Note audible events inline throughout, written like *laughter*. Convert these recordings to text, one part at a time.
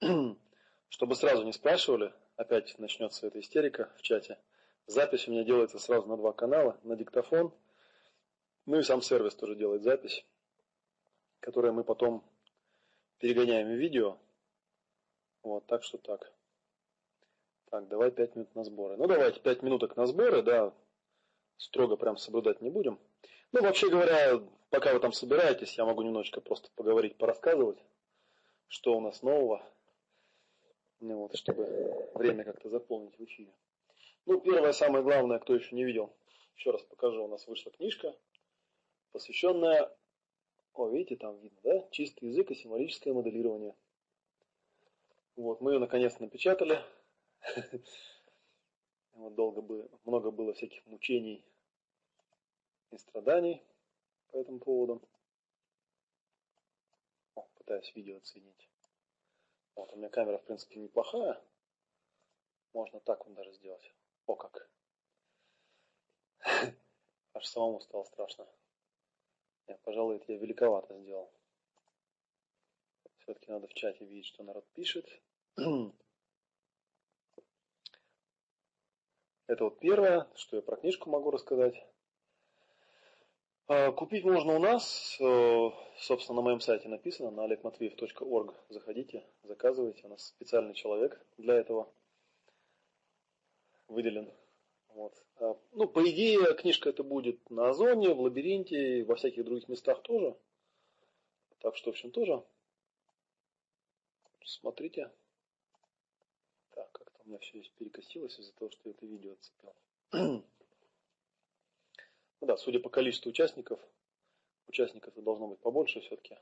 *clears throat* Чтобы сразу не спрашивали, опять начнется эта истерика в чате. Запись у меня делается сразу на два канала, на диктофон. Ну и сам сервис тоже делает запись, которую мы потом перегоняем в видео. Вот, так что так. Так, давай 5 минут на сборы. Ну, давайте 5 минуток на сборы, да, строго прям соблюдать не будем. Ну, вообще говоря, пока вы там собираетесь, я могу немножечко просто поговорить, порассказывать, что у нас нового, ну, вот, чтобы время как-то заполнить в эфире. Ну, первое, самое главное, кто еще не видел, еще раз покажу, у нас вышла книжка, посвященная, о, видите, там видно, да, чистый язык и символическое моделирование. Вот, мы ее наконец напечатали, *laughs* Вот долго бы, много было всяких мучений и страданий по этому поводу. Пытаюсь видео оценить. Вот, у меня камера, в принципе, неплохая. Можно так вот даже сделать. О, как. *laughs* Аж самому стало страшно. Я, пожалуй, это я великовато сделал. Все-таки надо в чате видеть, что народ пишет. *clears throat* Это вот первое, что я про книжку могу рассказать. А, купить можно у нас, э, собственно, на моем сайте написано, на олегматвеев.орг. Заходите, заказывайте. У нас специальный человек для этого выделен. Вот. А, ну, по идее, книжка это будет на Озоне, в Лабиринте во всяких других местах тоже. Так что, в общем, тоже смотрите. Так, как-то у меня все здесь перекосилось из-за того, что я это видео отцепил. *clears throat* ну да, судя по количеству участников, участников должно быть побольше все-таки.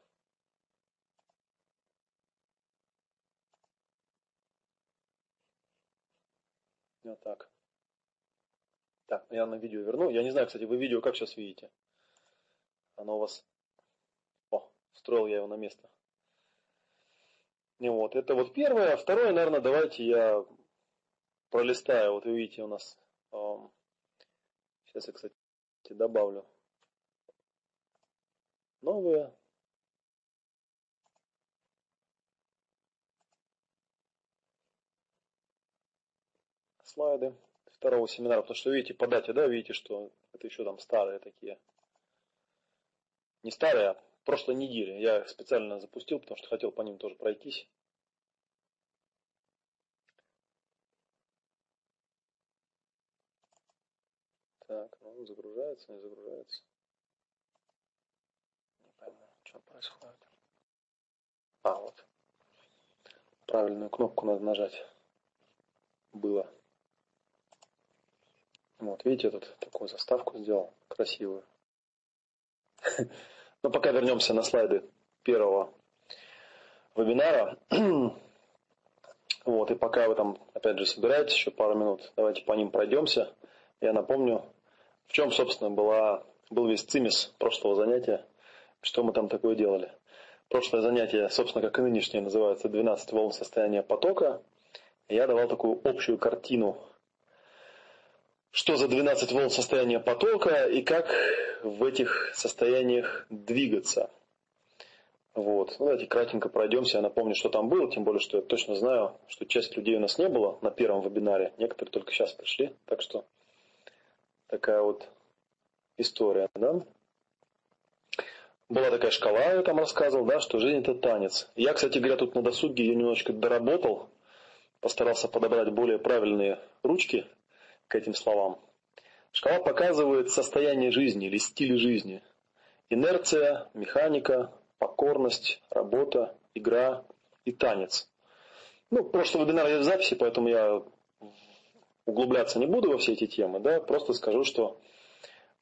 Вот так. Так, я на видео верну. Я не знаю, кстати, вы видео как сейчас видите? Оно у вас... О, встроил я его на место. Вот, это вот первое. А второе, наверное, давайте я пролистаю. Вот вы видите, у нас... Сейчас я, кстати, добавлю новые. слайды второго семинара, потому что видите по дате, да, видите, что это еще там старые такие. Не старые, а прошлой недели. Я их специально запустил, потому что хотел по ним тоже пройтись. Так, ну загружается, не загружается. Не пойму, что происходит. А, вот. Правильную кнопку надо нажать. Было. Вот, видите, я тут такую заставку сделал, красивую. *laughs* Но пока вернемся на слайды первого вебинара. *clears throat* Вот, и пока вы там, опять же, собираетесь еще пару минут, давайте по ним пройдемся. Я напомню, в чем, собственно, была, был весь цимис прошлого занятия, что мы там такое делали. Прошлое занятие, собственно, как и нынешнее, называется 12 волн состояния потока. Я давал такую общую картину что за 12 волн состояния потока и как в этих состояниях двигаться. Вот. Ну, давайте кратенько пройдемся. Я напомню, что там было, тем более, что я точно знаю, что часть людей у нас не было на первом вебинаре. Некоторые только сейчас пришли. Так что такая вот история. Да? Была такая шкала, я там рассказывал, да, что жизнь это танец. Я, кстати говоря, тут на досуге ее немножечко доработал, постарался подобрать более правильные ручки к этим словам. Шкала показывает состояние жизни или стиль жизни. Инерция, механика, покорность, работа, игра и танец. Ну, прошлый вебинар я в записи, поэтому я углубляться не буду во все эти темы, да, просто скажу, что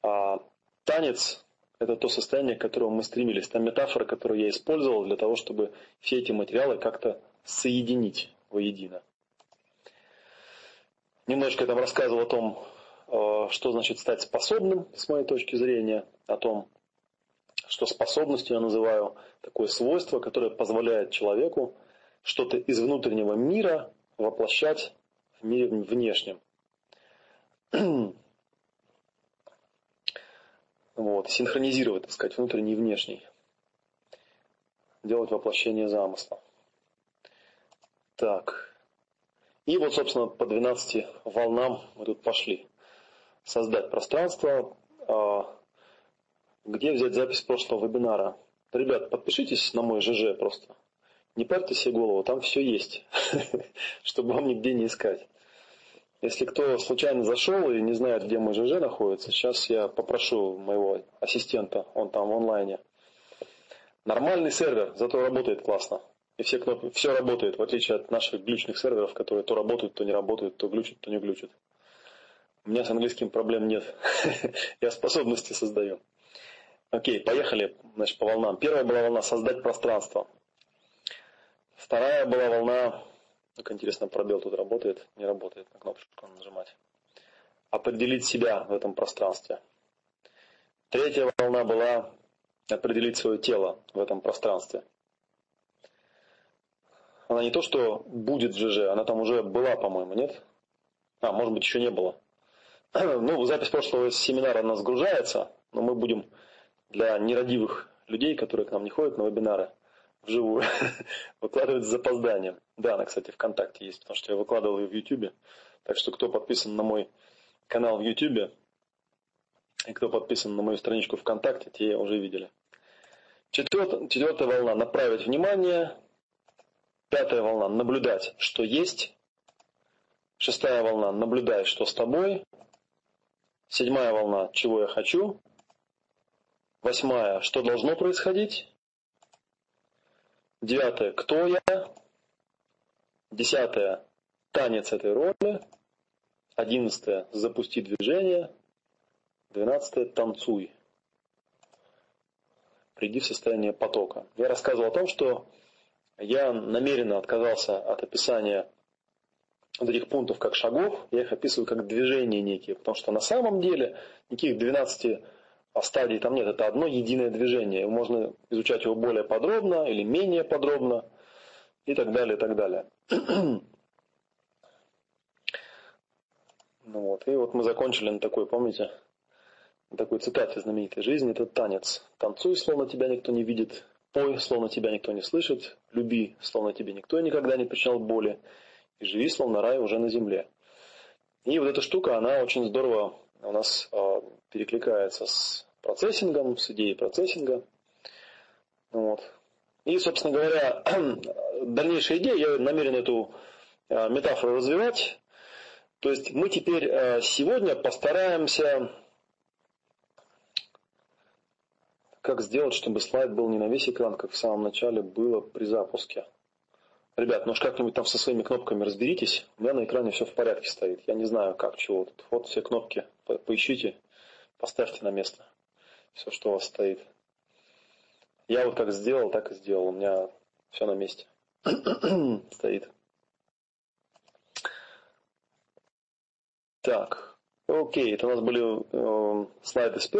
а, танец – это то состояние, к которому мы стремились, та метафора, которую я использовал для того, чтобы все эти материалы как-то соединить воедино. Немножечко я там рассказывал о том, э, что значит стать способным, с моей точки зрения, о том, что способностью я называю такое свойство, которое позволяет человеку что-то из внутреннего мира воплощать в мире внешнем. *clears throat* Вот, синхронизировать, так сказать, внутренний и внешний. Делать воплощение замысла. Так. И вот, собственно, по 12 волнам мы тут пошли. Создать пространство. А, где взять запись прошлого вебинара? Ребят, подпишитесь на мой ЖЖ просто. Не парьте себе голову, там все есть, *laughs* чтобы вам нигде не искать. Если кто случайно зашел и не знает, где мой ЖЖ находится, сейчас я попрошу моего ассистента, он там в онлайне. Нормальный сервер, зато работает классно. И все кнопки, все работает, в отличие от наших глючных серверов, которые то работают, то не работают, то глючат, то не глючат. У меня с английским проблем нет. *laughs* я способности создаю. Окей, поехали значит, по волнам. Первая была волна создать пространство. Вторая была волна, как интересно, пробел тут работает, не работает, на кнопочку нажимать. Определить себя в этом пространстве. Третья волна была определить свое тело в этом пространстве. Она не то, что будет в ЖЖ, она там уже была, по-моему, нет? А, может быть, еще не было. *clears throat* Ну, запись прошлого семинара у нас сгружается, но мы будем для нерадивых людей, которые к нам не ходят на вебинары, вживую, *laughs* выкладывать с запозданием. Да, она, кстати, ВКонтакте есть, потому что я выкладывал ее в Ютубе. Так что, кто подписан на мой канал в Ютубе, и кто подписан на мою страничку ВКонтакте, те уже видели. Четвертая, четвертая волна – направить внимание. Пятая волна – наблюдать, что есть. Шестая волна – наблюдай, что с тобой. Седьмая волна – чего я хочу. Восьмая – что должно происходить. Девятое – кто я. Десятое – танец этой роли. Одиннадцатое – запусти движение. Двенадцатое – танцуй. Приди в состояние потока. Я рассказывал о том, что я намеренно отказался от описания вот этих пунктов как шагов, я их описываю как движения некие, потому что на самом деле никаких 12 стадий там нет, это одно единое движение. Можно изучать его более подробно или менее подробно и так далее, и так далее. ну вот, и вот мы закончили на такой, помните, на такой цитате знаменитой жизни, это танец. Танцуй, словно тебя никто не видит, пой, словно тебя никто не слышит, люби, словно тебе никто никогда не причинял боли, и живи, словно рай уже на земле. И вот эта штука, она очень здорово у нас э, перекликается с процессингом, с идеей процессинга. Вот. И, собственно говоря, *clears throat* дальнейшая идея, я намерен эту э, метафору развивать. То есть мы теперь э, сегодня постараемся как сделать, чтобы слайд был не на весь экран, как в самом начале было при запуске. Ребят, ну уж как-нибудь там со своими кнопками разберитесь. У меня на экране все в порядке стоит. Я не знаю, как, чего. Вот все кнопки. Поищите, поставьте на место все, что у вас стоит. Я вот как сделал, так и сделал. У меня все на месте *clears throat* стоит. Так, окей, это у нас были э, слайды с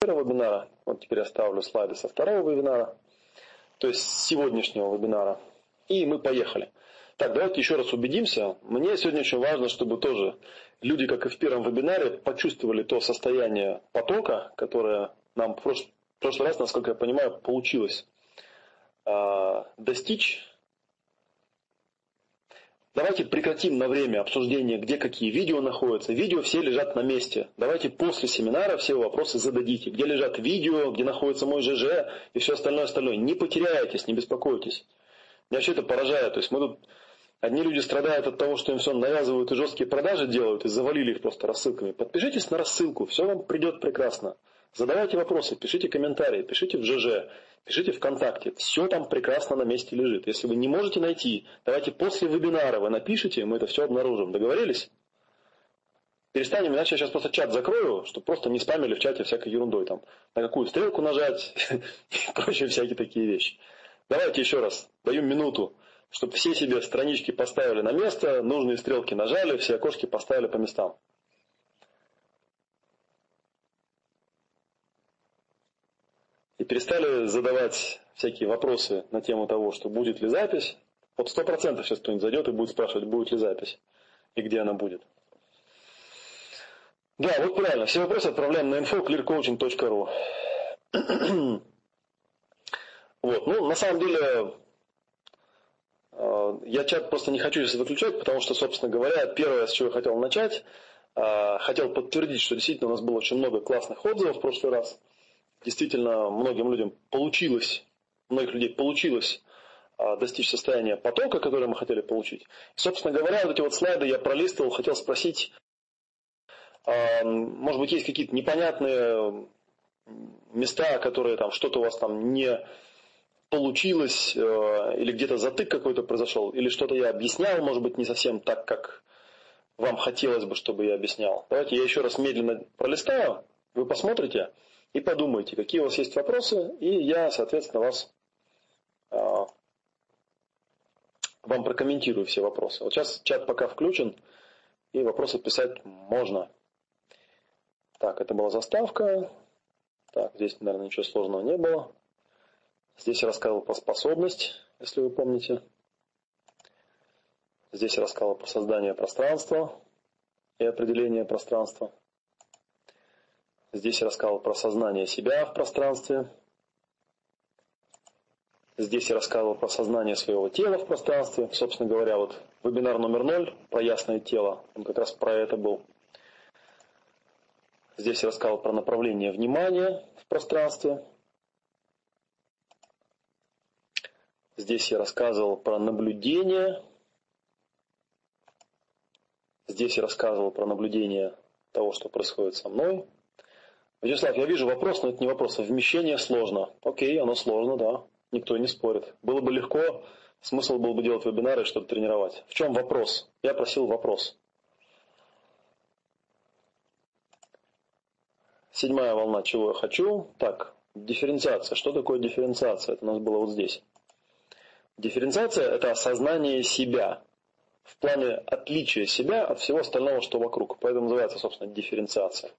первого вебинара. Вот теперь я ставлю слайды со второго вебинара, то есть с сегодняшнего вебинара. И мы поехали. Так, давайте еще раз убедимся. Мне сегодня очень важно, чтобы тоже люди, как и в первом вебинаре, почувствовали то состояние потока, которое нам в прошлый, раз, насколько я понимаю, получилось э, достичь. Давайте прекратим на время обсуждение, где какие видео находятся. Видео все лежат на месте. Давайте после семинара все вопросы зададите. Где лежат видео, где находится мой ЖЖ и все остальное остальное. Не потеряйтесь, не беспокойтесь. Меня все это поражает. То есть мы тут Одни люди страдают от того, что им все навязывают и жесткие продажи делают, и завалили их просто рассылками. Подпишитесь на рассылку, все вам придет прекрасно. Задавайте вопросы, пишите комментарии, пишите в ЖЖ, пишите ВКонтакте. Все там прекрасно на месте лежит. Если вы не можете найти, давайте после вебинара вы напишите, мы это все обнаружим. Договорились? Перестанем, иначе я сейчас просто чат закрою, чтобы просто не спамили в чате всякой ерундой. Там, на какую стрелку нажать *laughs* и прочие всякие такие вещи. Давайте еще раз, даю минуту чтобы все себе странички поставили на место, нужные стрелки нажали, все окошки поставили по местам. И перестали задавать всякие вопросы на тему того, что будет ли запись. Вот сто процентов сейчас кто-нибудь зайдет и будет спрашивать, будет ли запись и где она будет. Да, вот правильно. Все вопросы отправляем на info clearcoaching.ru. *clears throat* вот. Ну, на самом деле, я чат просто не хочу сейчас выключать, потому что, собственно говоря, первое, с чего я хотел начать, э, хотел подтвердить, что действительно у нас было очень много классных отзывов в прошлый раз. Действительно, многим людям получилось, многих людей получилось э, достичь состояния потока, который мы хотели получить. И, собственно говоря, вот эти вот слайды я пролистывал, хотел спросить, может быть, есть какие-то непонятные места, которые там что-то у вас там не получилось, э, или где-то затык какой-то произошел, или что-то я объяснял, может быть, не совсем так, как вам хотелось бы, чтобы я объяснял. Давайте я еще раз медленно пролистаю, вы посмотрите и подумайте, какие у вас есть вопросы, и я, соответственно, вас э, вам прокомментирую все вопросы. Вот сейчас чат пока включен, и вопросы писать можно. Так, это была заставка. Так, здесь, наверное, ничего сложного не было. Здесь я рассказывал про способность, если вы помните. Здесь я рассказывал про создание пространства и определение пространства. Здесь я рассказывал про сознание себя в пространстве. Здесь я рассказывал про сознание своего тела в пространстве. Собственно говоря, вот вебинар номер ноль про ясное тело, он как раз про это был. Здесь я рассказывал про направление внимания в пространстве. Здесь я рассказывал про наблюдение. Здесь я рассказывал про наблюдение того, что происходит со мной. Вячеслав, я вижу вопрос, но это не вопрос. Вмещение сложно. Окей, оно сложно, да. Никто не спорит. Было бы легко, смысл был бы делать вебинары, чтобы тренировать. В чем вопрос? Я просил вопрос. Седьмая волна, чего я хочу. Так, дифференциация. Что такое дифференциация? Это у нас было вот здесь. Дифференциация – это осознание себя в плане отличия себя от всего остального, что вокруг. Поэтому называется, собственно, дифференциация.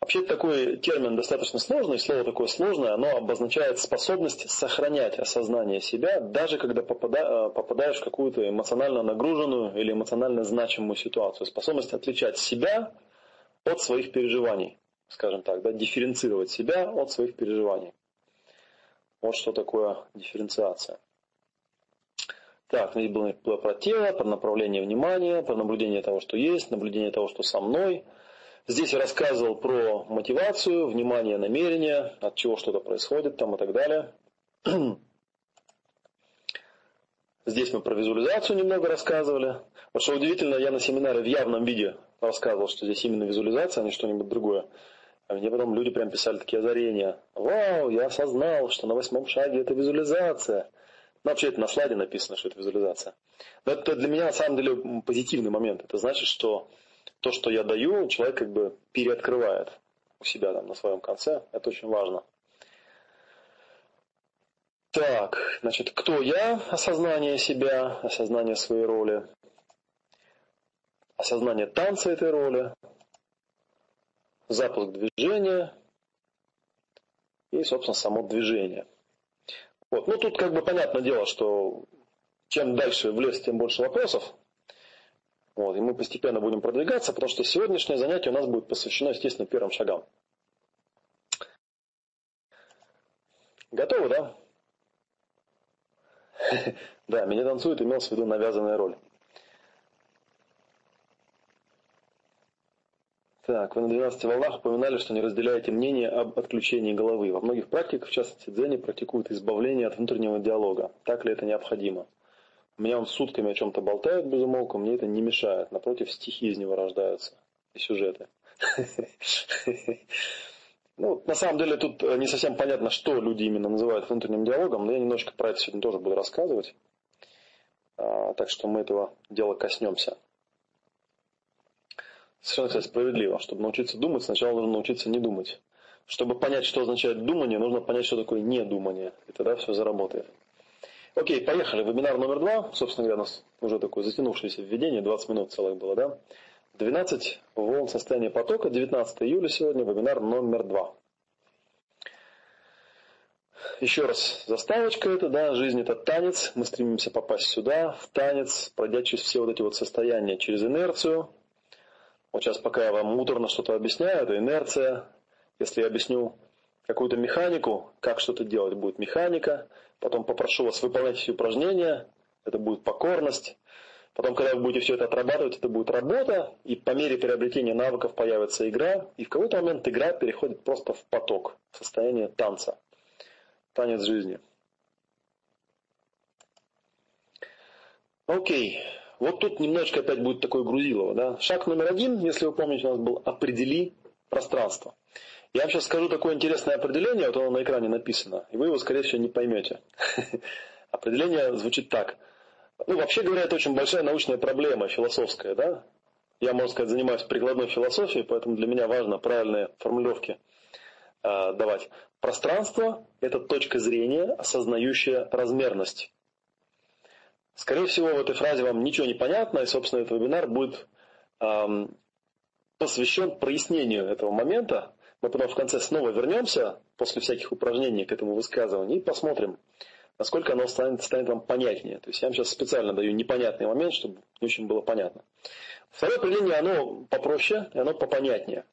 Вообще такой термин достаточно сложный, слово такое сложное, оно обозначает способность сохранять осознание себя, даже когда попадаешь в какую-то эмоционально нагруженную или эмоционально значимую ситуацию. Способность отличать себя от своих переживаний, скажем так, да, дифференцировать себя от своих переживаний. Вот что такое дифференциация. Так, здесь было про тело, про направление внимания, про наблюдение того, что есть, наблюдение того, что со мной. Здесь я рассказывал про мотивацию, внимание, намерение, от чего что-то происходит там и так далее. *clears throat* Здесь мы про визуализацию немного рассказывали. Вот что удивительно, я на семинаре в явном виде рассказывал, что здесь именно визуализация, а не что-нибудь другое. А мне потом люди прям писали такие озарения. Вау, я осознал, что на восьмом шаге это визуализация. Ну, вообще это на слайде написано, что это визуализация. Но это для меня на самом деле позитивный момент. Это значит, что то, что я даю, человек как бы переоткрывает у себя там на своем конце. Это очень важно. Так, значит, кто я? Осознание себя, осознание своей роли, осознание танца этой роли, запуск движения и, собственно, само движение. Вот. Ну, тут как бы понятное дело, что чем дальше в лес, тем больше вопросов. Вот. И мы постепенно будем продвигаться, потому что сегодняшнее занятие у нас будет посвящено, естественно, первым шагам. Готовы, да? *laughs* Да, меня танцует, имелся в виду навязанная роль. Так, вы на 12 волнах упоминали, что не разделяете мнение об отключении головы. Во многих практиках, в частности дзене, практикуют избавление от внутреннего диалога. Так ли это необходимо? У меня он сутками о чем-то болтает без умолку, мне это не мешает. Напротив, стихи из него рождаются. И сюжеты. *laughs* Ну, на самом деле тут не совсем понятно, что люди именно называют внутренним диалогом, но я немножко про это сегодня тоже буду рассказывать. А, так что мы этого дела коснемся. Совершенно, кстати, справедливо. Чтобы научиться думать, сначала нужно научиться не думать. Чтобы понять, что означает думание, нужно понять, что такое недумание. И тогда все заработает. Окей, поехали. Вебинар номер два. Собственно говоря, у нас уже такое затянувшееся введение, 20 минут целых было, да? 12 волн состояния потока, 19 июля сегодня, вебинар номер два. Еще раз, заставочка это, да, жизнь это танец, мы стремимся попасть сюда, в танец, пройдя через все вот эти вот состояния, через инерцию, вот сейчас, пока я вам муторно что-то объясняю, это инерция. Если я объясню какую-то механику, как что-то делать, будет механика. Потом попрошу вас выполнять эти упражнения, это будет покорность. Потом, когда вы будете все это отрабатывать, это будет работа, и по мере приобретения навыков появится игра, и в какой-то момент игра переходит просто в поток, в состояние танца, танец жизни. Окей, вот тут немножечко опять будет такое грузилово. Да? Шаг номер один, если вы помните, у нас был «определи пространство». Я вам сейчас скажу такое интересное определение, вот оно на экране написано, и вы его, скорее всего, не поймете. *laughs* Определение звучит так. Ну, вообще говоря, это очень большая научная проблема, философская, да? Я, можно сказать, занимаюсь прикладной философией, поэтому для меня важно правильные формулировки э, давать. Пространство – это точка зрения, осознающая размерность. Скорее всего, в этой фразе вам ничего не понятно, и, собственно, этот вебинар будет эм, посвящен прояснению этого момента. Мы потом в конце снова вернемся после всяких упражнений к этому высказыванию и посмотрим, насколько оно станет, станет вам понятнее. То есть я вам сейчас специально даю непонятный момент, чтобы не очень было понятно. Второе определение, оно попроще, и оно попонятнее.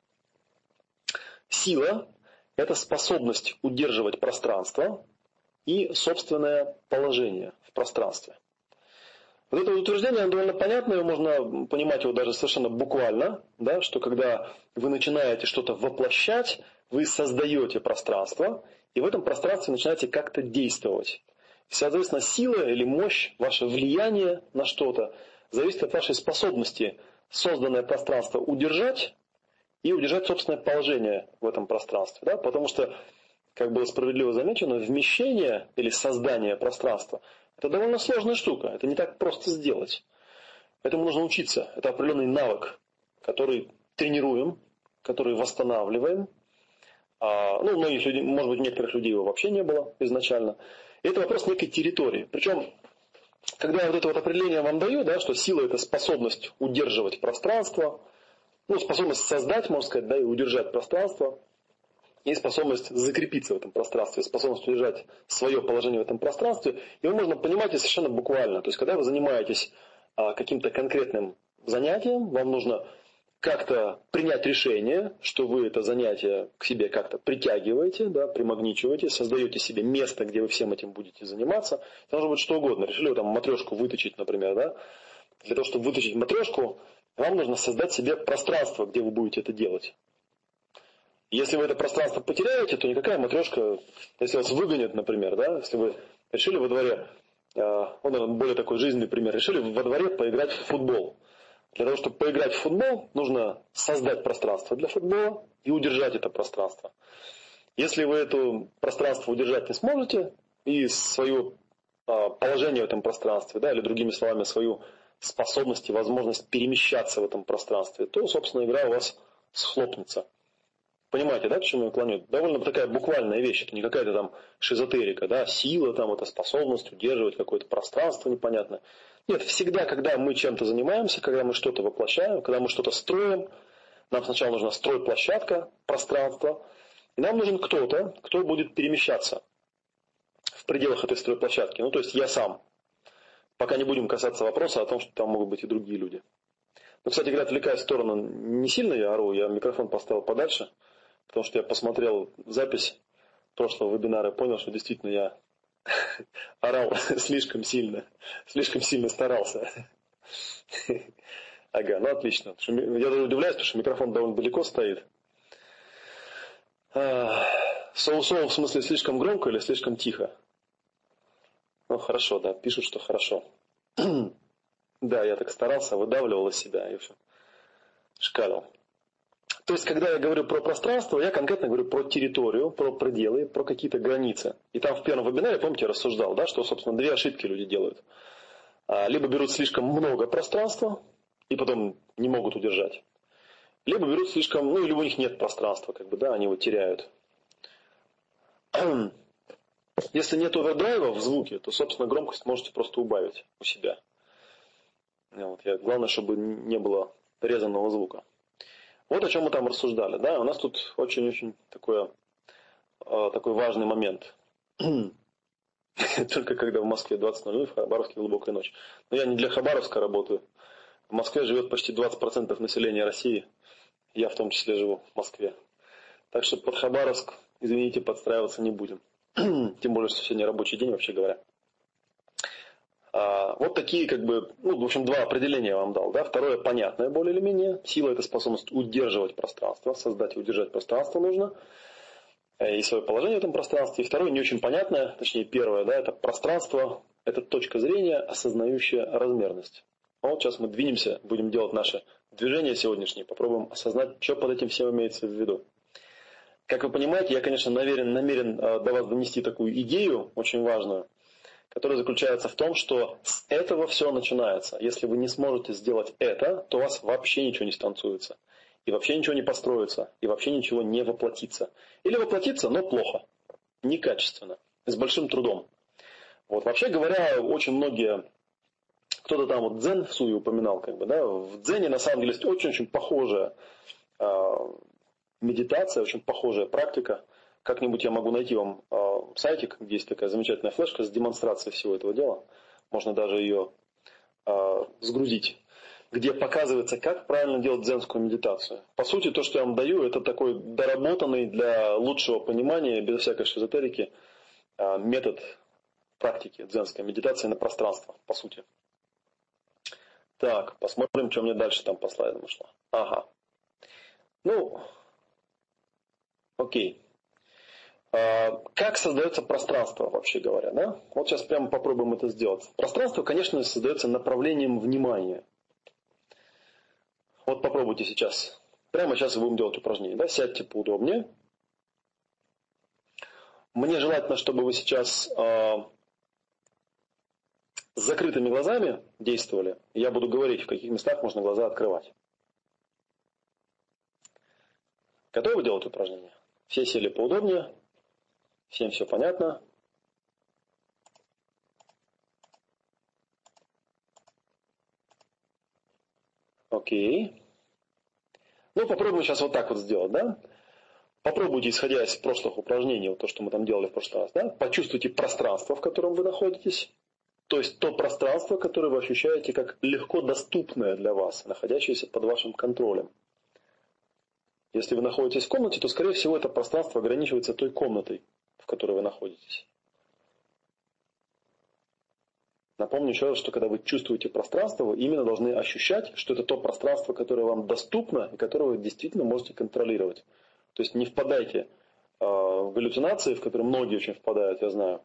Сила – это способность удерживать пространство и собственное положение в пространстве. Вот это утверждение, оно довольно понятное, можно понимать его даже совершенно буквально, да, что когда вы начинаете что-то воплощать, вы создаете пространство, и в этом пространстве начинаете как-то действовать. Соответственно, сила или мощь, ваше влияние на что-то зависит от вашей способности созданное пространство удержать и удержать собственное положение в этом пространстве. Да? Потому что, как было справедливо замечено, вмещение или создание пространства – это довольно сложная штука. Это не так просто сделать. Этому нужно учиться. Это определенный навык, который тренируем, который восстанавливаем. А, ну, многих людей, может быть, некоторых людей его вообще не было изначально. И это вопрос некой территории. Причем, когда я вот это вот определение вам даю, да, что сила – это способность удерживать пространство, ну, способность создать, можно сказать, да, и удержать пространство, и способность закрепиться в этом пространстве, способность удержать свое положение в этом пространстве. Его можно понимать и совершенно буквально. То есть, когда вы занимаетесь а, каким-то конкретным занятием, вам нужно как-то принять решение, что вы это занятие к себе как-то притягиваете, да, примагничиваете, создаете себе место, где вы всем этим будете заниматься. Это может быть что угодно. Решили вы там матрешку выточить, например, да. Для того, чтобы выточить матрешку, вам нужно создать себе пространство, где вы будете это делать. Если вы это пространство потеряете, то никакая матрешка, если вас выгонят, например, да, если вы решили во дворе, э, он более такой жизненный пример, решили во дворе поиграть в футбол. Для того, чтобы поиграть в футбол, нужно создать пространство для футбола и удержать это пространство. Если вы это пространство удержать не сможете, и свое а, положение в этом пространстве, да, или другими словами, свою способность и возможность перемещаться в этом пространстве, то, собственно, игра у вас схлопнется. Понимаете, да, к чему я клоню? Довольно такая буквальная вещь, это не какая-то там шизотерика, да, сила, там, это способность удерживать какое-то пространство непонятное. Нет, всегда, когда мы чем-то занимаемся, когда мы что-то воплощаем, когда мы что-то строим, нам сначала нужна стройплощадка, пространство, и нам нужен кто-то, кто будет перемещаться в пределах этой стройплощадки. Ну, то есть я сам. Пока не будем касаться вопроса о том, что там могут быть и другие люди. Ну, кстати говоря, отвлекаясь в сторону, не сильно я ору, я микрофон поставил подальше, потому что я посмотрел запись прошлого вебинара и понял, что действительно я *laughs* орал *laughs* слишком сильно, слишком сильно старался. *laughs* Ага, ну отлично. Я даже удивляюсь, потому что микрофон довольно далеко стоит. Соу-соу в смысле слишком громко или слишком тихо? Ну хорошо, да, пишут, что хорошо. *clears throat* да, я так старался, выдавливал из себя и все. Шкалил. То есть, когда я говорю про пространство, я конкретно говорю про территорию, про пределы, про какие-то границы. И там в первом вебинаре, помните, я рассуждал, да, что, собственно, две ошибки люди делают. А, либо берут слишком много пространства и потом не могут удержать. Либо берут слишком, ну или у них нет пространства, как бы, да, они его теряют. *clears throat* Если нет овердрайва в звуке, то, собственно, громкость можете просто убавить у себя. Вот, я, главное, чтобы не было резанного звука. Вот о чем мы там рассуждали. Да? У нас тут очень-очень такое, э, такой важный момент. *clears throat* Только когда в Москве 20.00, в Хабаровске глубокая ночь. Но я не для Хабаровска работаю. В Москве живет почти 20% населения России. Я в том числе живу в Москве. Так что под Хабаровск, извините, подстраиваться не будем. *clears throat* Тем более, что сегодня рабочий день, вообще говоря. А, вот такие, как бы, ну, в общем, два определения я вам дал. Да? Второе понятное более или менее. Сила – это способность удерживать пространство, создать и удержать пространство нужно. Э, и свое положение в этом пространстве. И второе, не очень понятное, точнее первое, да, это пространство, это точка зрения, осознающая размерность. А вот сейчас мы двинемся, будем делать наше движение сегодняшнее, попробуем осознать, что под этим всем имеется в виду. Как вы понимаете, я, конечно, намерен, намерен э, до вас донести такую идею, очень важную, которая заключается в том, что с этого все начинается. Если вы не сможете сделать это, то у вас вообще ничего не станцуется и вообще ничего не построится, и вообще ничего не воплотится. Или воплотится, но плохо, некачественно, с большим трудом. Вот, вообще говоря, очень многие, кто-то там вот дзен в суе упоминал, как бы, да, в дзене на самом деле есть очень-очень похожая э, медитация, очень похожая практика. Как-нибудь я могу найти вам э, сайтик, где есть такая замечательная флешка с демонстрацией всего этого дела. Можно даже ее э, сгрузить где показывается, как правильно делать дзенскую медитацию. По сути, то, что я вам даю, это такой доработанный для лучшего понимания, без всякой шизотерики, а, метод практики дзенской медитации на пространство, по сути. Так, посмотрим, что мне дальше там по слайдам ушло. Ага. Ну, окей. А, как создается пространство, вообще говоря, да? Вот сейчас прямо попробуем это сделать. Пространство, конечно, создается направлением внимания. Вот попробуйте сейчас. Прямо сейчас будем делать упражнение. Да? Сядьте поудобнее. Мне желательно, чтобы вы сейчас э, с закрытыми глазами действовали. Я буду говорить, в каких местах можно глаза открывать. Готовы делать упражнение? Все сели поудобнее. Всем все понятно. Окей. Ну, попробуем сейчас вот так вот сделать, да? Попробуйте, исходя из прошлых упражнений, вот то, что мы там делали в прошлый раз, да? Почувствуйте пространство, в котором вы находитесь. То есть то пространство, которое вы ощущаете как легко доступное для вас, находящееся под вашим контролем. Если вы находитесь в комнате, то, скорее всего, это пространство ограничивается той комнатой, в которой вы находитесь. Напомню еще раз, что когда вы чувствуете пространство, вы именно должны ощущать, что это то пространство, которое вам доступно и которое вы действительно можете контролировать. То есть не впадайте э, в галлюцинации, в которые многие очень впадают, я знаю,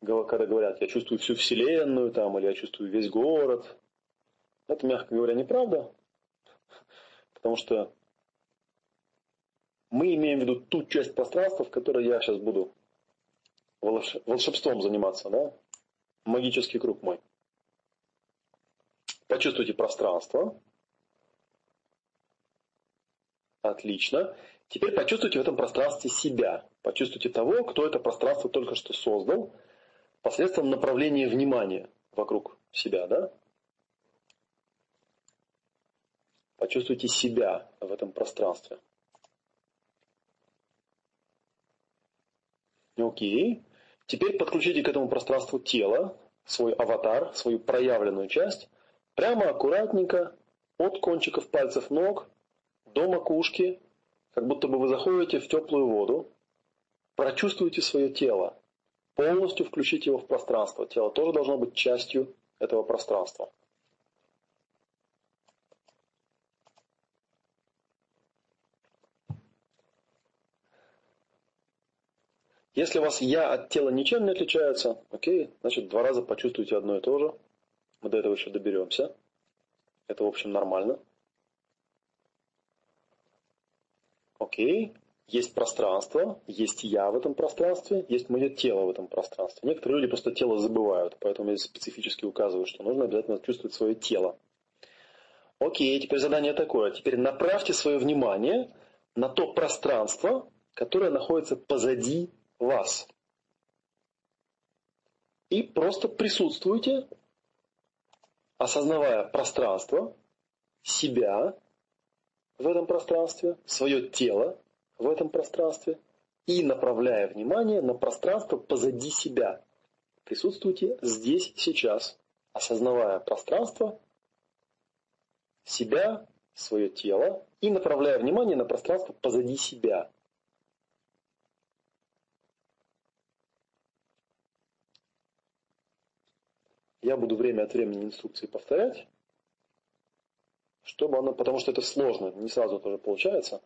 когда говорят, я чувствую всю вселенную там, или я чувствую весь город. Это, мягко говоря, неправда, *laughs* потому что мы имеем в виду ту часть пространства, в которой я сейчас буду волшебством заниматься, да, магический круг мой. Почувствуйте пространство. Отлично. Теперь почувствуйте в этом пространстве себя. Почувствуйте того, кто это пространство только что создал, посредством направления внимания вокруг себя, да? Почувствуйте себя в этом пространстве. Окей. Теперь подключите к этому пространству тело, свой аватар, свою проявленную часть, прямо аккуратненько от кончиков пальцев ног до макушки, как будто бы вы заходите в теплую воду, прочувствуйте свое тело, полностью включите его в пространство. Тело тоже должно быть частью этого пространства. Если у вас я от тела ничем не отличается, окей, значит два раза почувствуйте одно и то же. Мы до этого еще доберемся. Это, в общем, нормально. Окей. Есть пространство, есть я в этом пространстве, есть мое тело в этом пространстве. Некоторые люди просто тело забывают, поэтому я специфически указываю, что нужно обязательно чувствовать свое тело. Окей, теперь задание такое. Теперь направьте свое внимание на то пространство, которое находится позади вас. И просто присутствуйте, осознавая пространство, себя в этом пространстве, свое тело в этом пространстве и направляя внимание на пространство позади себя. Присутствуйте здесь, сейчас, осознавая пространство, себя, свое тело и направляя внимание на пространство позади себя. Я буду время от времени инструкции повторять, чтобы оно, потому что это сложно, не сразу тоже получается.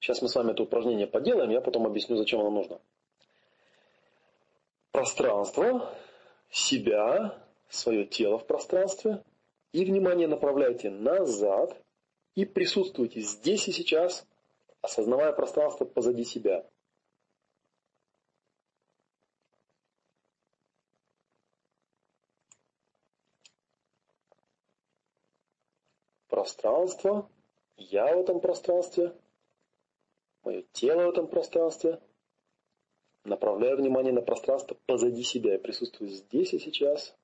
Сейчас мы с вами это упражнение поделаем, я потом объясню, зачем оно нужно. Пространство, себя, свое тело в пространстве, и внимание направляйте назад, и присутствуйте здесь и сейчас, осознавая пространство позади себя. Пространство, я в этом пространстве, мое тело в этом пространстве. Направляю внимание на пространство позади себя. Я присутствую здесь и сейчас.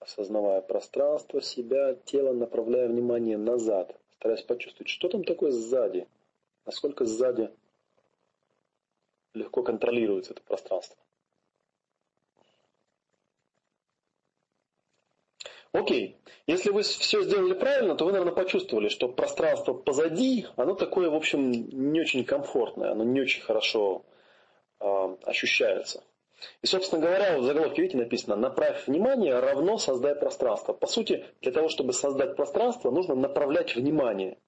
Осознавая пространство, себя, тело, направляя внимание назад. Стараясь почувствовать, что там такое сзади. Насколько сзади легко контролируется это пространство. Окей, если вы все сделали правильно, то вы, наверное, почувствовали, что пространство позади, оно такое, в общем, не очень комфортное, оно не очень хорошо э, ощущается. И, собственно говоря, в заголовке, видите, написано «Направь внимание равно создай пространство». По сути, для того, чтобы создать пространство, нужно направлять внимание.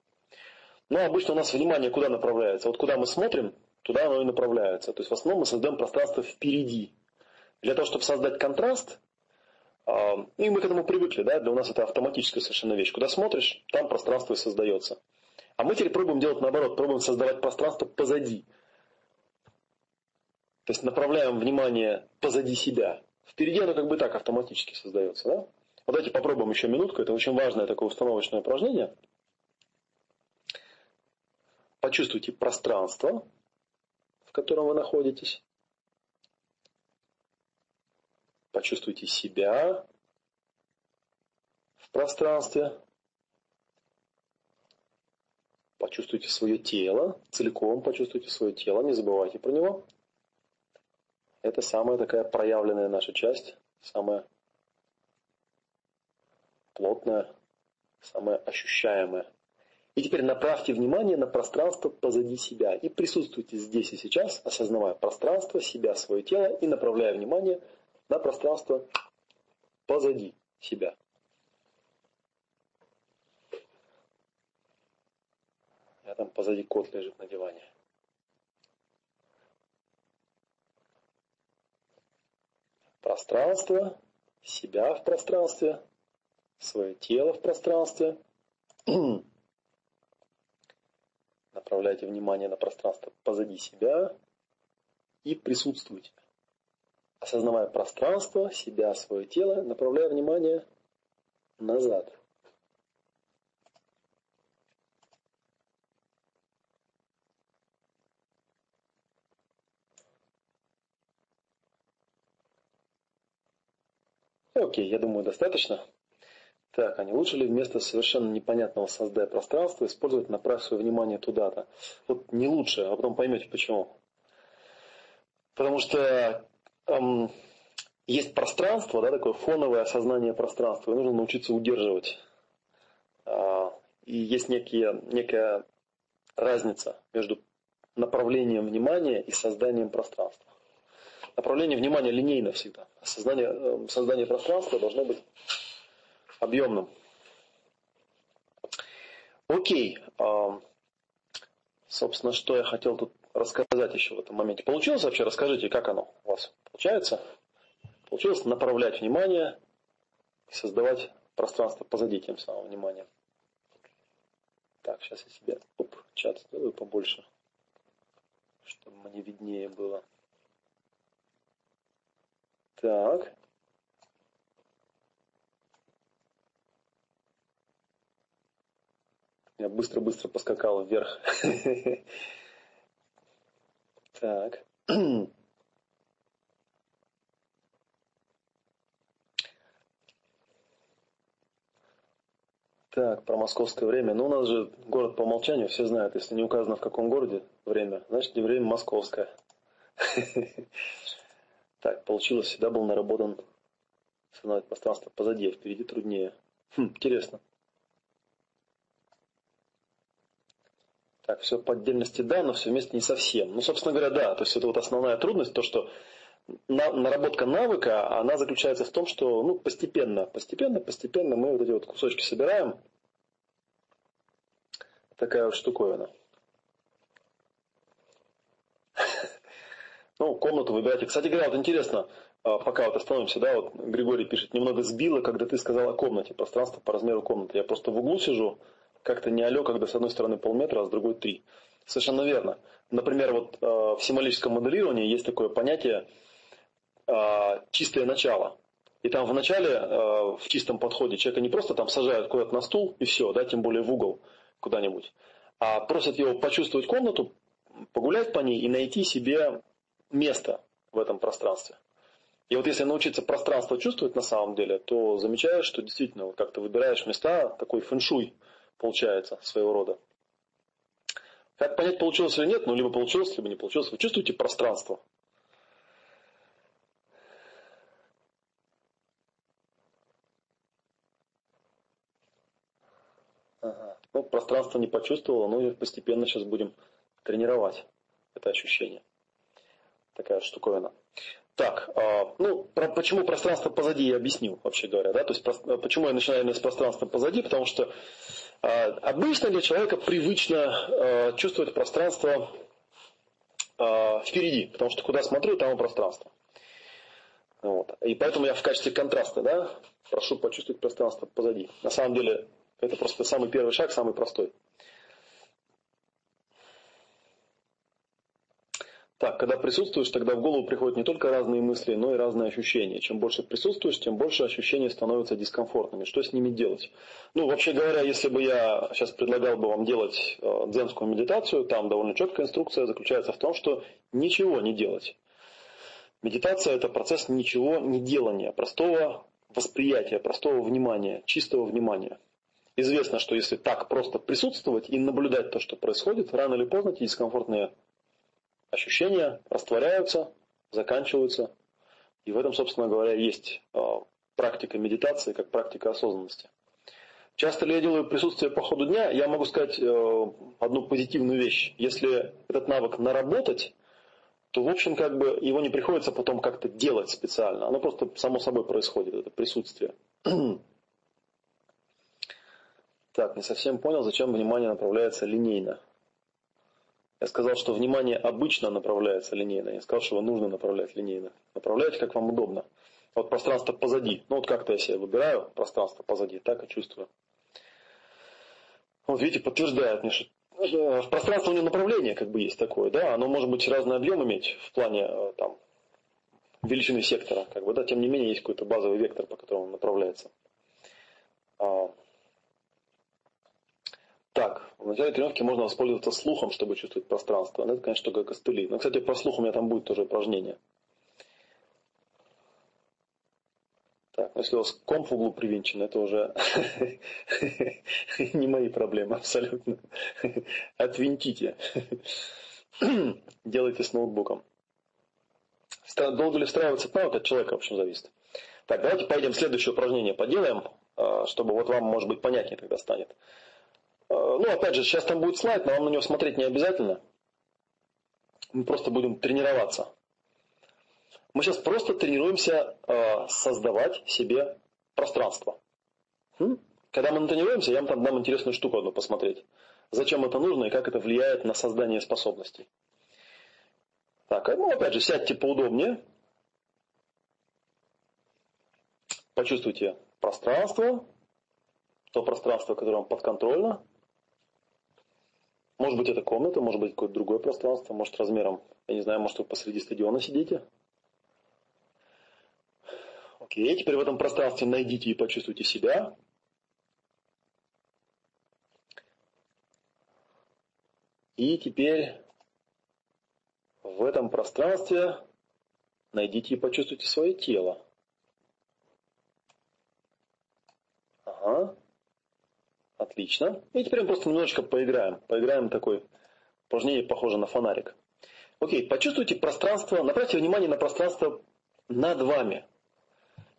Но обычно у нас внимание куда направляется? Вот куда мы смотрим, туда оно и направляется. То есть в основном мы создаем пространство впереди. Для того, чтобы создать контраст, и мы к этому привыкли, да, для нас это автоматическая совершенно вещь. Куда смотришь, там пространство и создается. А мы теперь пробуем делать наоборот, пробуем создавать пространство позади. То есть направляем внимание позади себя. Впереди оно как бы так автоматически создается. Да? Вот давайте попробуем еще минутку. Это очень важное такое установочное упражнение. Почувствуйте пространство, в котором вы находитесь. Почувствуйте себя в пространстве. Почувствуйте свое тело, целиком почувствуйте свое тело, не забывайте про него. Это самая такая проявленная наша часть, самая плотная, самая ощущаемая. И теперь направьте внимание на пространство позади себя и присутствуйте здесь и сейчас, осознавая пространство, себя, свое тело и направляя внимание на пространство позади себя. А там позади кот лежит на диване. Пространство, себя в пространстве, свое тело в пространстве. Направляйте внимание на пространство позади себя и присутствуйте осознавая пространство, себя, свое тело, направляя внимание назад. Окей, я думаю, достаточно. Так, а не лучше ли вместо совершенно непонятного создая пространство использовать направь свое внимание туда-то? Вот не лучше, а потом поймете почему. Потому что эм, есть пространство, да, такое фоновое осознание пространства, и нужно научиться удерживать. Э, и есть некие, некая разница между направлением внимания и созданием пространства. Направление внимания линейно всегда. Создание, э, создание пространства должно быть объемным. Окей. Э, собственно, что я хотел тут рассказать еще в этом моменте. Получилось вообще? Расскажите, как оно у вас получается? Получилось направлять внимание создавать пространство позади тем самым вниманием. Так, сейчас я себе оп, чат сделаю побольше, чтобы мне виднее было. Так. Я быстро-быстро поскакал вверх. *laughs* Так. *clears throat* Так, про московское время. Ну, у нас же город по умолчанию, все знают. Если не указано в каком городе время, значит не время московское. *laughs* Так, получилось, всегда был наработан осознавать пространство позади, а впереди труднее. Хм, интересно. Так, все по отдельности да, но все вместе не совсем. Ну, собственно говоря, да. То есть это вот основная трудность, то, что наработка навыка, она заключается в том, что ну, постепенно, постепенно, постепенно мы вот эти вот кусочки собираем. Такая вот штуковина. *laughs* Ну, комнату выбирайте. Кстати говоря, вот интересно, а, пока вот остановимся, да, вот Григорий пишет, немного сбило, когда ты сказал о комнате, пространство по размеру комнаты. Я просто в углу сижу, как-то не алё, когда с одной стороны полметра, а с другой три. Совершенно верно. Например, вот э, в символическом моделировании есть такое понятие э, чистое начало. И там в начале, э, в чистом подходе, человека не просто там сажают куда-то на стул и все, да, тем более в угол куда-нибудь, а просят его почувствовать комнату, погулять по ней и найти себе место в этом пространстве. И вот если научиться пространство чувствовать на самом деле, то замечаешь, что действительно вот как ты выбираешь места, такой фэншуй получается своего рода. Как понять, получилось или нет, ну либо получилось, либо не получилось. Вы чувствуете пространство. Ага. Ну, пространство не почувствовало, но и постепенно сейчас будем тренировать это ощущение такая штуковина. Так, а, ну, про, почему пространство позади я объяснил, вообще говоря, да, то есть про, почему я начинаю именно с пространства позади, потому что обычно для человека привычно а, чувствовать пространство а, впереди, потому что куда смотрю, там и пространство. Вот. И поэтому я в качестве контраста, да, прошу почувствовать пространство позади. На самом деле, это просто самый первый шаг, самый простой. Так, когда присутствуешь, тогда в голову приходят не только разные мысли, но и разные ощущения. Чем больше присутствуешь, тем больше ощущения становятся дискомфортными. Что с ними делать? Ну, вообще говоря, если бы я сейчас предлагал бы вам делать э, дзенскую медитацию, там довольно четкая инструкция заключается в том, что ничего не делать. Медитация – это процесс ничего не делания, простого восприятия, простого внимания, чистого внимания. Известно, что если так просто присутствовать и наблюдать то, что происходит, рано или поздно эти дискомфортные ощущения растворяются, заканчиваются. И в этом, собственно говоря, есть а, практика медитации, как практика осознанности. Часто ли я делаю присутствие по ходу дня, я могу сказать э, одну позитивную вещь. Если этот навык наработать, то, в общем, как бы его не приходится потом как-то делать специально. Оно просто само собой происходит, это присутствие. *clears throat* так, не совсем понял, зачем внимание направляется линейно. Я сказал, что внимание обычно направляется линейно. Я сказал, что его нужно направлять линейно. Направляйте, как вам удобно. Вот пространство позади. Ну вот как-то я себе выбираю пространство позади, так и чувствую. Вот видите, подтверждает мне, что в пространстве у него направление как бы есть такое, да, оно может быть разный объем иметь в плане э, там, величины сектора, как бы, да, тем не менее есть какой-то базовый вектор, по которому он направляется. А, так, в начале тренировки можно воспользоваться слухом, чтобы чувствовать пространство. Это, конечно, только костыли. Но, кстати, про слух у меня там будет тоже упражнение. Так, если у вас комп в углу привинчен, это уже *laughs* не мои проблемы абсолютно. Отвинтите. Делайте с ноутбуком. Долго ли встраиваться навык от человека, в общем, зависит. Так, давайте пойдем следующее упражнение поделаем, а, чтобы вот вам, может быть, понятнее тогда станет. Э, ну, опять же, сейчас там будет слайд, но вам на него смотреть не обязательно. Мы просто будем тренироваться. Мы сейчас просто тренируемся э, создавать себе пространство. Когда мы тренируемся, я вам там дам интересную штуку одну посмотреть. Зачем это нужно и как это влияет на создание способностей. Так, ну опять же, сядьте поудобнее. Почувствуйте пространство, то пространство, которое вам подконтрольно. Может быть, это комната, может быть, какое-то другое пространство, может, размером, я не знаю, может, вы посреди стадиона сидите. Окей, теперь в этом пространстве найдите и почувствуйте себя. И теперь в этом пространстве найдите и почувствуйте свое тело. Ага. Отлично. И теперь мы просто немножечко поиграем. Поиграем такой упражнение, похоже на фонарик. Окей, почувствуйте пространство, направьте внимание на пространство над вами.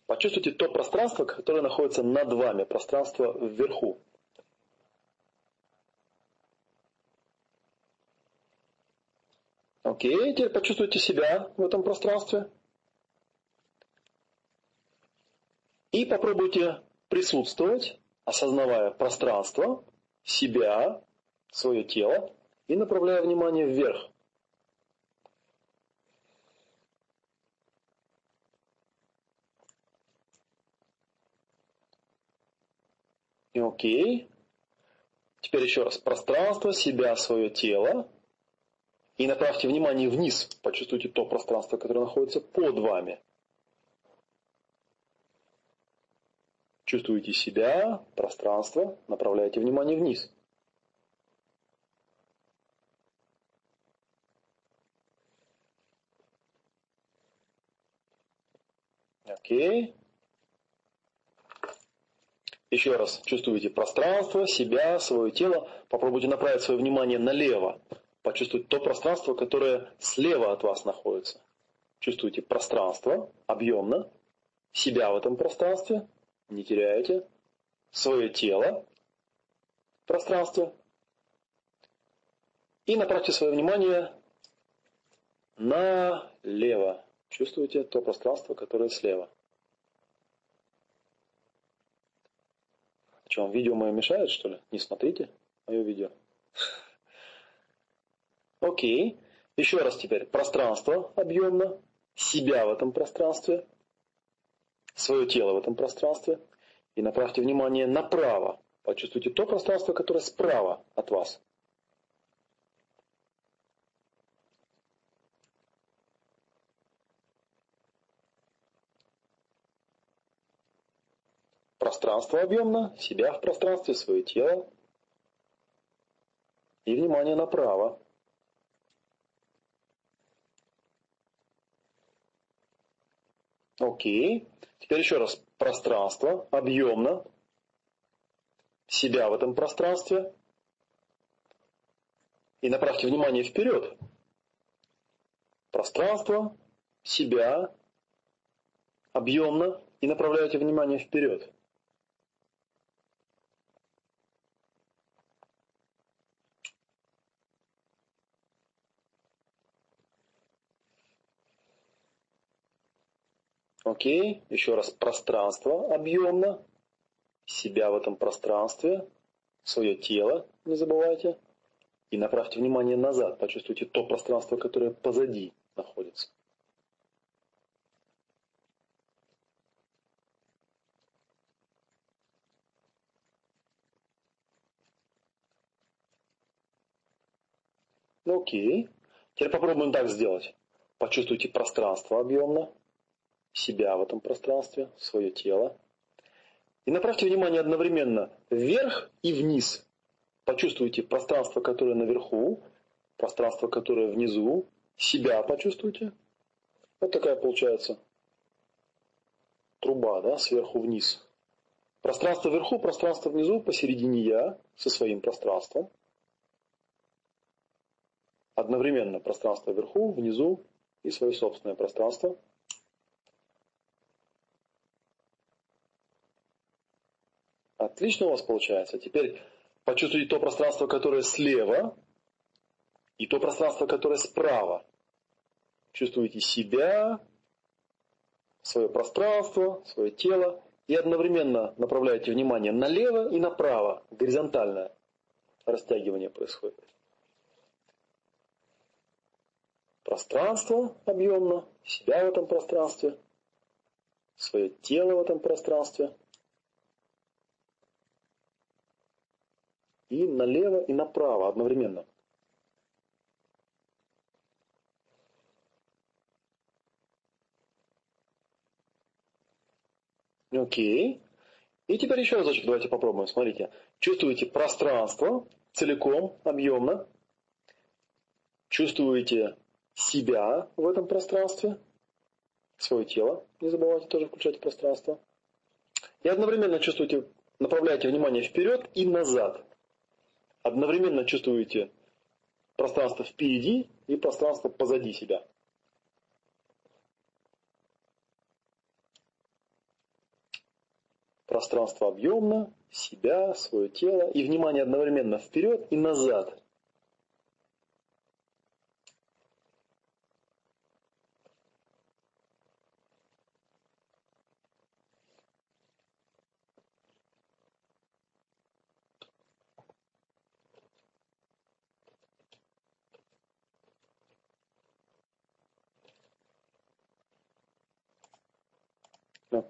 Почувствуйте то пространство, которое находится над вами, пространство вверху. Окей, теперь почувствуйте себя в этом пространстве. И попробуйте присутствовать осознавая пространство, себя, свое тело и направляя внимание вверх. И окей. Теперь еще раз. Пространство, себя, свое тело. И направьте внимание вниз. Почувствуйте то пространство, которое находится под вами. Чувствуете себя, пространство, направляете внимание вниз. Окей. Еще раз чувствуете пространство, себя, свое тело. Попробуйте направить свое внимание налево. Почувствуйте то пространство, которое слева от вас находится. Чувствуете пространство объемно, себя в этом пространстве, не теряете, свое тело в пространстве. И направьте свое внимание налево. Чувствуете то пространство, которое слева. Что, вам видео мое мешает, что ли? Не смотрите мое видео. *laughs* Окей. Еще раз теперь. Пространство объемно. Себя в этом пространстве. Свое тело в этом пространстве. И направьте внимание направо. Почувствуйте то пространство, которое справа от вас. Пространство объемно, себя в пространстве, свое тело. И внимание направо. Окей. Теперь еще раз. Пространство объемно. Себя в этом пространстве. И направьте внимание вперед. Пространство, себя, объемно. И направляйте внимание вперед. Окей, еще раз пространство объемно, себя в этом пространстве, свое тело, не забывайте. И направьте внимание назад, почувствуйте то пространство, которое позади находится. Ну, окей. Теперь попробуем так сделать. Почувствуйте пространство объемно, себя в этом пространстве, свое тело. И направьте внимание одновременно вверх и вниз. Почувствуйте пространство, которое наверху, пространство, которое внизу, себя почувствуйте. Вот такая получается труба, да, сверху вниз. Пространство вверху, пространство внизу, посередине я со своим пространством. Одновременно пространство вверху, внизу и свое собственное пространство – Отлично у вас получается. Теперь почувствуйте то пространство, которое слева, и то пространство, которое справа. Чувствуете себя, свое пространство, свое тело, и одновременно направляете внимание налево и направо, горизонтальное растягивание происходит. Пространство объемно, себя в этом пространстве, свое тело в этом пространстве – и налево, и направо одновременно. Окей. И теперь еще разочек давайте попробуем. Смотрите. Чувствуете пространство целиком, объемно. Чувствуете себя в этом пространстве. Свое тело. Не забывайте тоже включать пространство. И одновременно чувствуете, направляете внимание вперед и назад одновременно чувствуете пространство впереди и пространство позади себя. Пространство объемно, себя, свое тело и внимание одновременно вперед и назад.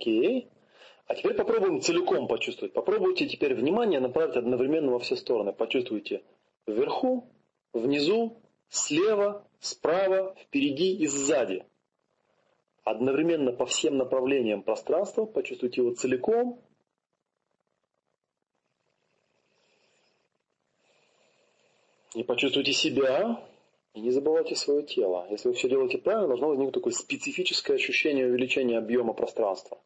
Окей. А теперь попробуем целиком почувствовать. Попробуйте теперь внимание направить одновременно во все стороны. Почувствуйте вверху, внизу, слева, справа, впереди и сзади. Одновременно по всем направлениям пространства почувствуйте его целиком. И почувствуйте себя, и не забывайте свое тело. Если вы все делаете правильно, должно возникнуть такое специфическое ощущение увеличения объема пространства.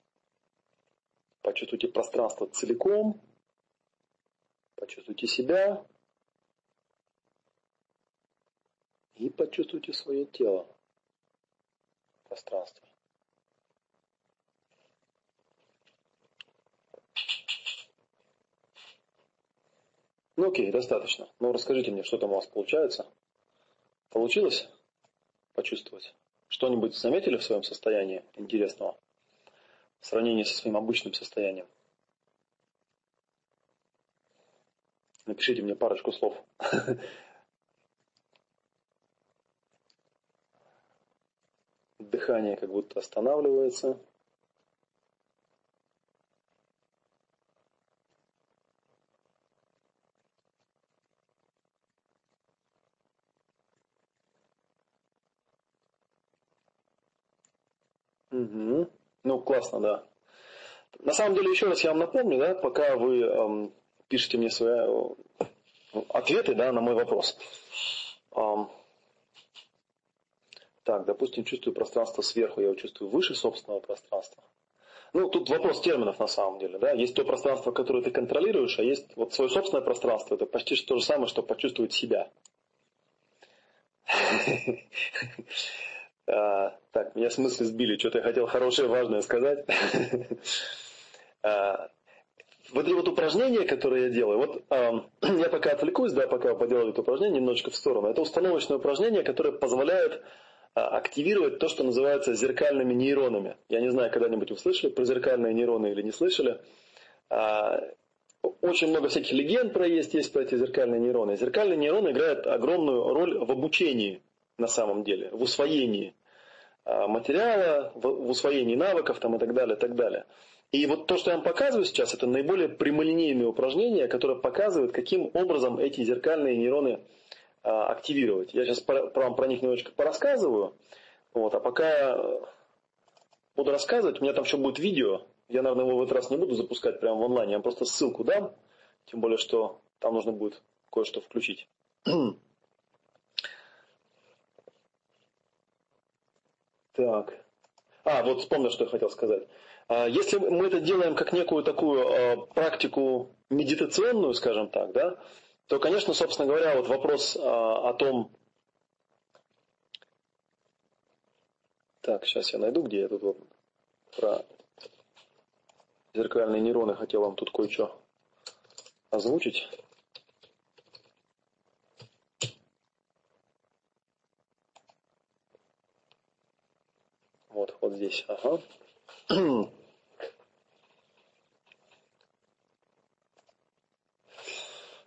Почувствуйте пространство целиком, почувствуйте себя и почувствуйте свое тело в пространстве. Ну окей, достаточно. Ну расскажите мне, что там у вас получается. Получилось почувствовать? Что-нибудь заметили в своем состоянии интересного? В сравнении со своим обычным состоянием. Напишите мне парочку слов. *laughs* Дыхание как будто останавливается. Угу. Ну, классно, да. На самом деле, еще раз я вам напомню, да, пока вы эм, пишете мне свои э, ответы да, на мой вопрос. Эм, так, допустим, чувствую пространство сверху, я его чувствую выше собственного пространства. Ну, тут вопрос терминов на самом деле. Да? Есть то пространство, которое ты контролируешь, а есть вот свое собственное пространство. Это почти то же самое, что почувствовать себя. А, так, меня смысле сбили, что-то я хотел хорошее, важное сказать. *laughs* А, вот эти вот упражнения, которые я делаю, вот а, *clears throat* я пока отвлекусь, да, пока поделаю это упражнение немножечко в сторону. Это установочное упражнение, которое позволяет а, активировать то, что называется зеркальными нейронами. Я не знаю, когда-нибудь вы слышали про зеркальные нейроны или не слышали. А, очень много всяких легенд про есть, есть про эти зеркальные нейроны. Зеркальные нейроны играют огромную роль в обучении на самом деле, в усвоении а, материала, в усвоении навыков там, и так далее, и так далее. И вот то, что я вам показываю сейчас, это наиболее прямолинейные упражнения, которые показывают, каким образом эти зеркальные нейроны а, активировать. Я сейчас про, вам про них немножечко порассказываю. Вот, а пока я буду рассказывать, у меня там еще будет видео. Я, наверное, его в этот раз не буду запускать прямо в онлайне. Я вам просто ссылку дам. Тем более, что там нужно будет кое-что включить. *clears throat* Так. А, вот вспомнил, что я хотел сказать. А, если мы это делаем как некую такую а, практику медитационную, скажем так, да, то, конечно, собственно говоря, вот вопрос а, о том... Так, сейчас я найду, где я тут вот про зеркальные нейроны хотел вам тут кое-что озвучить. Вот, вот здесь. Ага. *clears throat*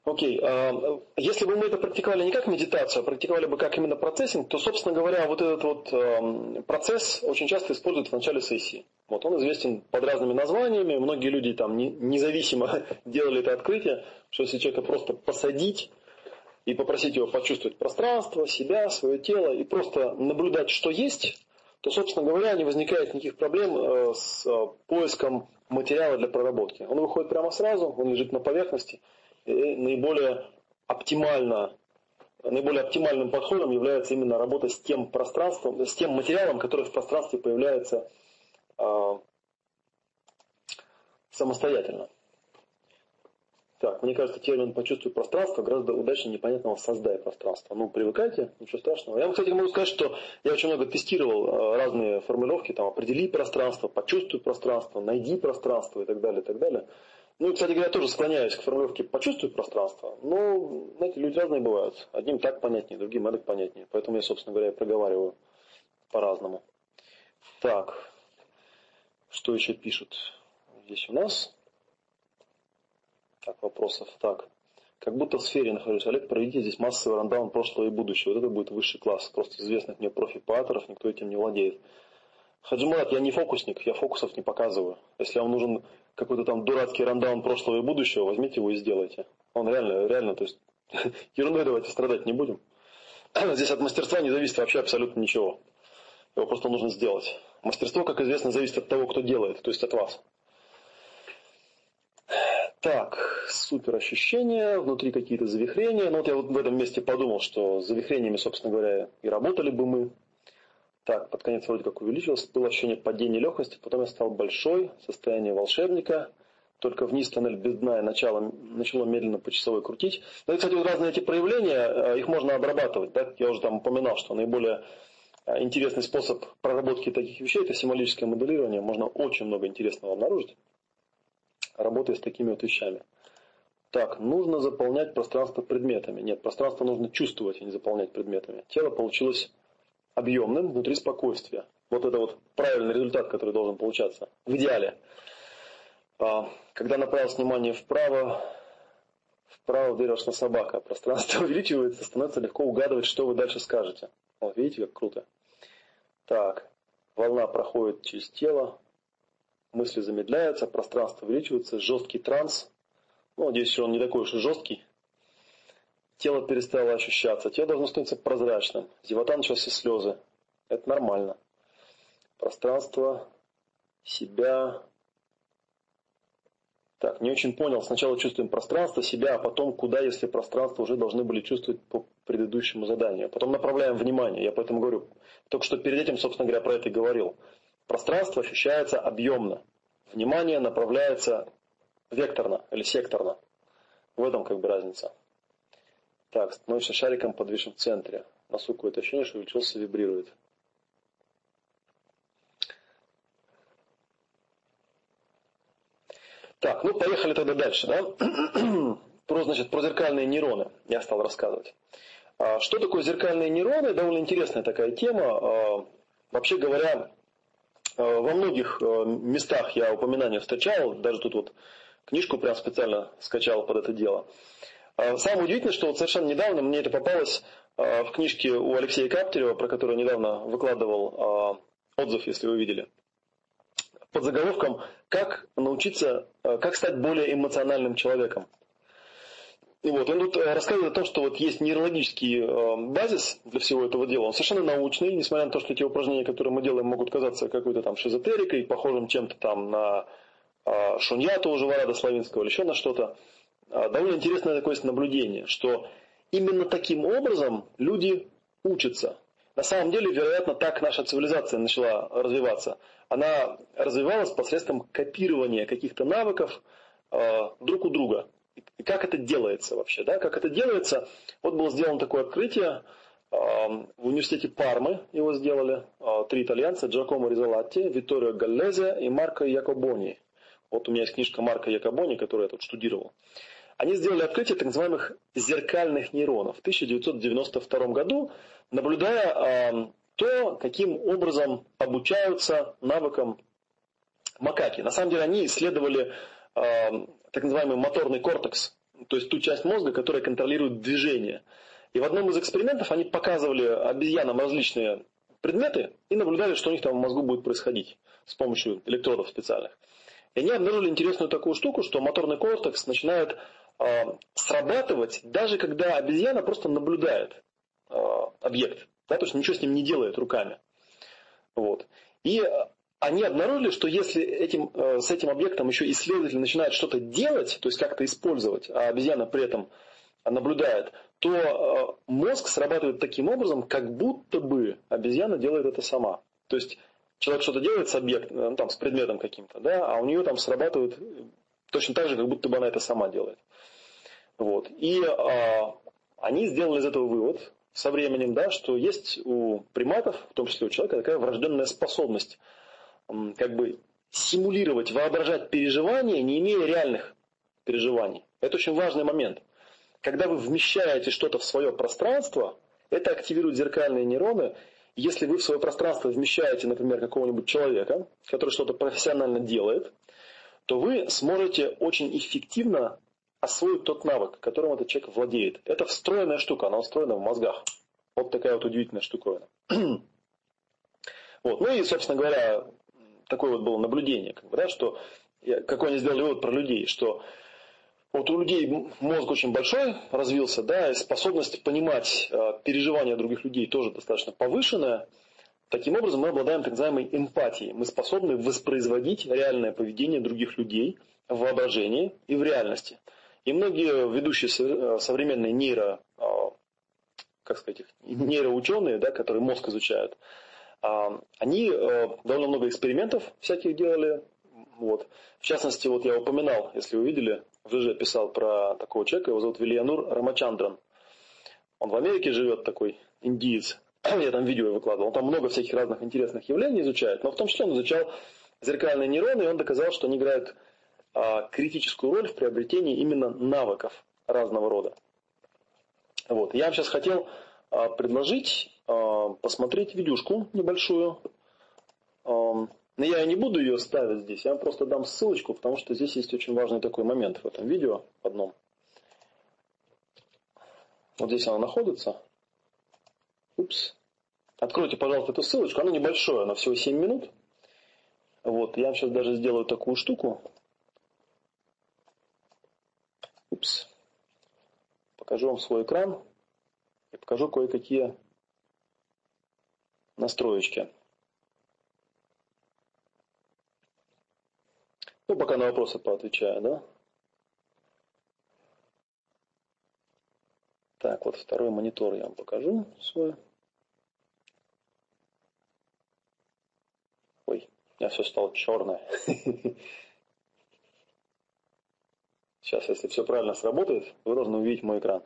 Окей, okay. если бы мы это практиковали не как медитацию, а практиковали бы как именно процессинг, то, собственно говоря, вот этот вот эм, процесс очень часто используют в начале сессии. Вот он известен под разными названиями, многие люди там независимо *laughs* делали это открытие, что если человека просто посадить и попросить его почувствовать пространство, себя, свое тело и просто наблюдать, что есть, то, собственно говоря, не возникает никаких проблем э, с э, поиском материала для проработки. Он выходит прямо сразу, он лежит на поверхности, и наиболее оптимально наиболее оптимальным подходом является именно работа с тем пространством, с тем материалом, который в пространстве появляется э, самостоятельно. Так, мне кажется, термин «почувствуй пространство» гораздо удачнее непонятного «создай пространство». Ну, привыкайте, ничего страшного. Я вам, кстати, могу сказать, что я очень много тестировал э, разные формулировки, там, определи пространство, почувствуй пространство, найди пространство и так далее, и так далее. Ну, кстати говоря, тоже склоняюсь к формулировке «почувствуй пространство». Но, знаете, люди разные бывают. Одним так понятнее, другим эдак понятнее. Поэтому я, собственно говоря, проговариваю по-разному. Так, что еще пишут здесь у нас? Так, вопросов. Так. Как будто в сфере нахожусь. Олег, проведите здесь массовый рандаун прошлого и будущего. Вот это будет высший класс. Просто известных мне профи-паторов, никто этим не владеет. Хаджимурат, я не фокусник, я фокусов не показываю. Если вам нужен какой-то там дурацкий рандаун прошлого и будущего, возьмите его и сделайте. Он реально, реально, то есть *laughs* ерундой давайте страдать не будем. *clears throat* Здесь от мастерства не зависит вообще абсолютно ничего. Его просто нужно сделать. Мастерство, как известно, зависит от того, кто делает, то есть от вас. Так, супер ощущения, внутри какие-то завихрения. Ну вот я вот в этом месте подумал, что с завихрениями, собственно говоря, и работали бы мы. Так, под конец вроде как увеличилось. Было ощущение падения легкости, потом я стал большой, состояние волшебника. Только вниз тоннель без дна и начало, начало медленно по часовой крутить. Ну и, кстати, вот разные эти проявления, э, их можно обрабатывать. Да? Я уже там упоминал, что наиболее э, интересный способ проработки таких вещей – это символическое моделирование. Можно очень много интересного обнаружить работая с такими вот вещами. Так, нужно заполнять пространство предметами. Нет, пространство нужно чувствовать, а не заполнять предметами. Тело получилось объемным внутри спокойствия. Вот это вот правильный результат, который должен получаться. В идеале. А, когда направил внимание вправо, вправо в дверь вошла собака. *laughs* Пространство *laughs* увеличивается, становится легко угадывать, что вы дальше скажете. Вот видите, как круто. Так, волна проходит через тело, мысли замедляются, пространство увеличивается, жесткий транс. Ну, надеюсь, он не такой уж и жесткий. Тело перестало ощущаться, тело должно становиться прозрачным. Зевота началась и слезы. Это нормально. Пространство, себя. Так, не очень понял. Сначала чувствуем пространство, себя, а потом куда, если пространство уже должны были чувствовать по предыдущему заданию. Потом направляем внимание. Я поэтому говорю. Только что перед этим, собственно говоря, про это и говорил. Пространство ощущается объемно. Внимание направляется векторно или секторно. В этом как бы разница. Так, становишься шариком подвешен в центре. Носу какое-то ощущение, что увеличился, вибрирует. Так, ну поехали тогда дальше, да? *clears throat* про, значит, про зеркальные нейроны я стал рассказывать. А, что такое зеркальные нейроны? Довольно интересная такая тема. А, вообще говоря, во многих э, местах я упоминания встречал, даже тут вот книжку прям специально скачал под это дело. Э, самое удивительное, что вот совершенно недавно мне это попалось в книжке у Алексея Каптерева, про которую недавно выкладывал отзыв, если вы видели, под заголовком «Как научиться, как стать более эмоциональным человеком». И вот, он тут э, рассказывает о том, что вот есть нейрологический э, базис для всего этого дела. Он совершенно научный, несмотря на то, что те упражнения, которые мы делаем, могут казаться какой-то там шизотерикой, похожим чем-то там на э, шуньяту уже Варада Славинского или еще на что-то. Э, довольно интересное такое наблюдение, что именно таким образом люди учатся. На самом деле, вероятно, так наша цивилизация начала развиваться. Она развивалась посредством копирования каких-то навыков э, друг у друга. И как это делается вообще? Да? Как это делается? Вот было сделано такое открытие. В университете Пармы его сделали а, три итальянца, Джакомо Ризолатти, Витторио Галлезе и Марко Якобони. Вот у меня есть книжка Марко Якобони, которую я тут штудировал. Они сделали открытие так называемых зеркальных нейронов в 1992 году, наблюдая то, каким образом обучаются навыкам макаки. На самом деле они исследовали так называемый моторный кортекс, то есть ту часть мозга, которая контролирует движение. И в одном из экспериментов они показывали обезьянам различные предметы и наблюдали, что у них там в мозгу будет происходить с помощью электродов специальных. И они обнаружили интересную такую штуку, что моторный кортекс начинает э, срабатывать, даже когда обезьяна просто наблюдает э, объект. Да, то есть ничего с ним не делает руками. Вот. И они обнаружили, что если этим, э, с этим объектом еще исследователь начинает что-то делать, то есть как-то использовать, а обезьяна при этом наблюдает, то э, мозг срабатывает таким образом, как будто бы обезьяна делает это сама. То есть человек что-то делает с объектом, ну, там, с предметом каким-то, да, а у нее там срабатывает точно так же, как будто бы она это сама делает. Вот. И а, они сделали из этого вывод со временем, да, что есть у приматов, в том числе у человека, такая врожденная способность как бы симулировать, воображать переживания, не имея реальных переживаний. Это очень важный момент. Когда вы вмещаете что-то в свое пространство, это активирует зеркальные нейроны. Если вы в свое пространство вмещаете, например, какого-нибудь человека, который что-то профессионально делает, то вы сможете очень эффективно освоить тот навык, которым этот человек владеет. Это встроенная штука, она встроена в мозгах. Вот такая вот удивительная штуковина. *clears throat* Вот. Ну и, собственно говоря, такое вот было наблюдение, как бы, да, что, какой они сделали вывод про людей, что вот у людей мозг очень большой развился, да, и способность понимать э, переживания других людей тоже достаточно повышенная. Таким образом, мы обладаем так называемой эмпатией. Мы способны воспроизводить реальное поведение других людей в воображении и в реальности. И многие ведущие э, современные нейро, э, как сказать, нейроученые, да, которые мозг изучают, они довольно много экспериментов всяких делали. Вот. В частности, вот я упоминал, если вы видели, в ЖЖ писал про такого человека, его зовут Вильянур Рамачандран. Он в Америке живет, такой индиец. *clears throat* Я там видео выкладывал. Он там много всяких разных интересных явлений изучает, но в том числе он изучал зеркальные нейроны, и он доказал, что они играют а, критическую роль в приобретении именно навыков разного рода. Вот. Я вам сейчас хотел а, предложить а, посмотреть видюшку небольшую. Но я не буду ее ставить здесь, я вам просто дам ссылочку, потому что здесь есть очень важный такой момент в этом видео одном. Вот здесь она находится. Упс. Откройте, пожалуйста, эту ссылочку. Она небольшая, она всего 7 минут. Вот, я сейчас даже сделаю такую штуку. Упс. Покажу вам свой экран и покажу кое-какие настроечки. Ну, пока на вопросы поотвечаю, да? Так, вот второй монитор я вам покажу свой. Ой, меня все стало черное. *laughs* Сейчас, если все правильно сработает, вы должны увидеть мой экран.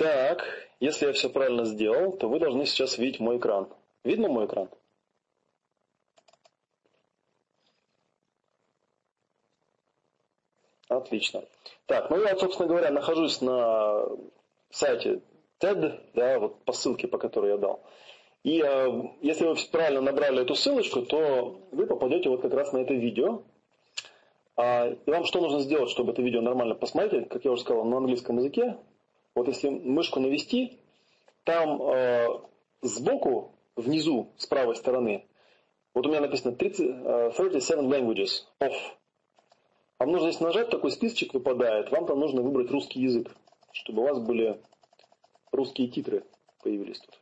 Так, если я все правильно сделал, то вы должны сейчас видеть мой экран. Видно мой экран? Отлично. Так, ну я, собственно говоря, нахожусь на сайте TED, да, вот по ссылке, по которой я дал. И э, если вы правильно набрали эту ссылочку, то вы попадете вот как раз на это видео. А, и вам что нужно сделать, чтобы это видео нормально посмотреть? Как я уже сказал, на английском языке. Вот если мышку навести, там э, сбоку, внизу, с правой стороны, вот у меня написано 30, uh, 37 languages of вам нужно здесь нажать, такой списочек выпадает. Вам там нужно выбрать русский язык, чтобы у вас были русские титры появились тут.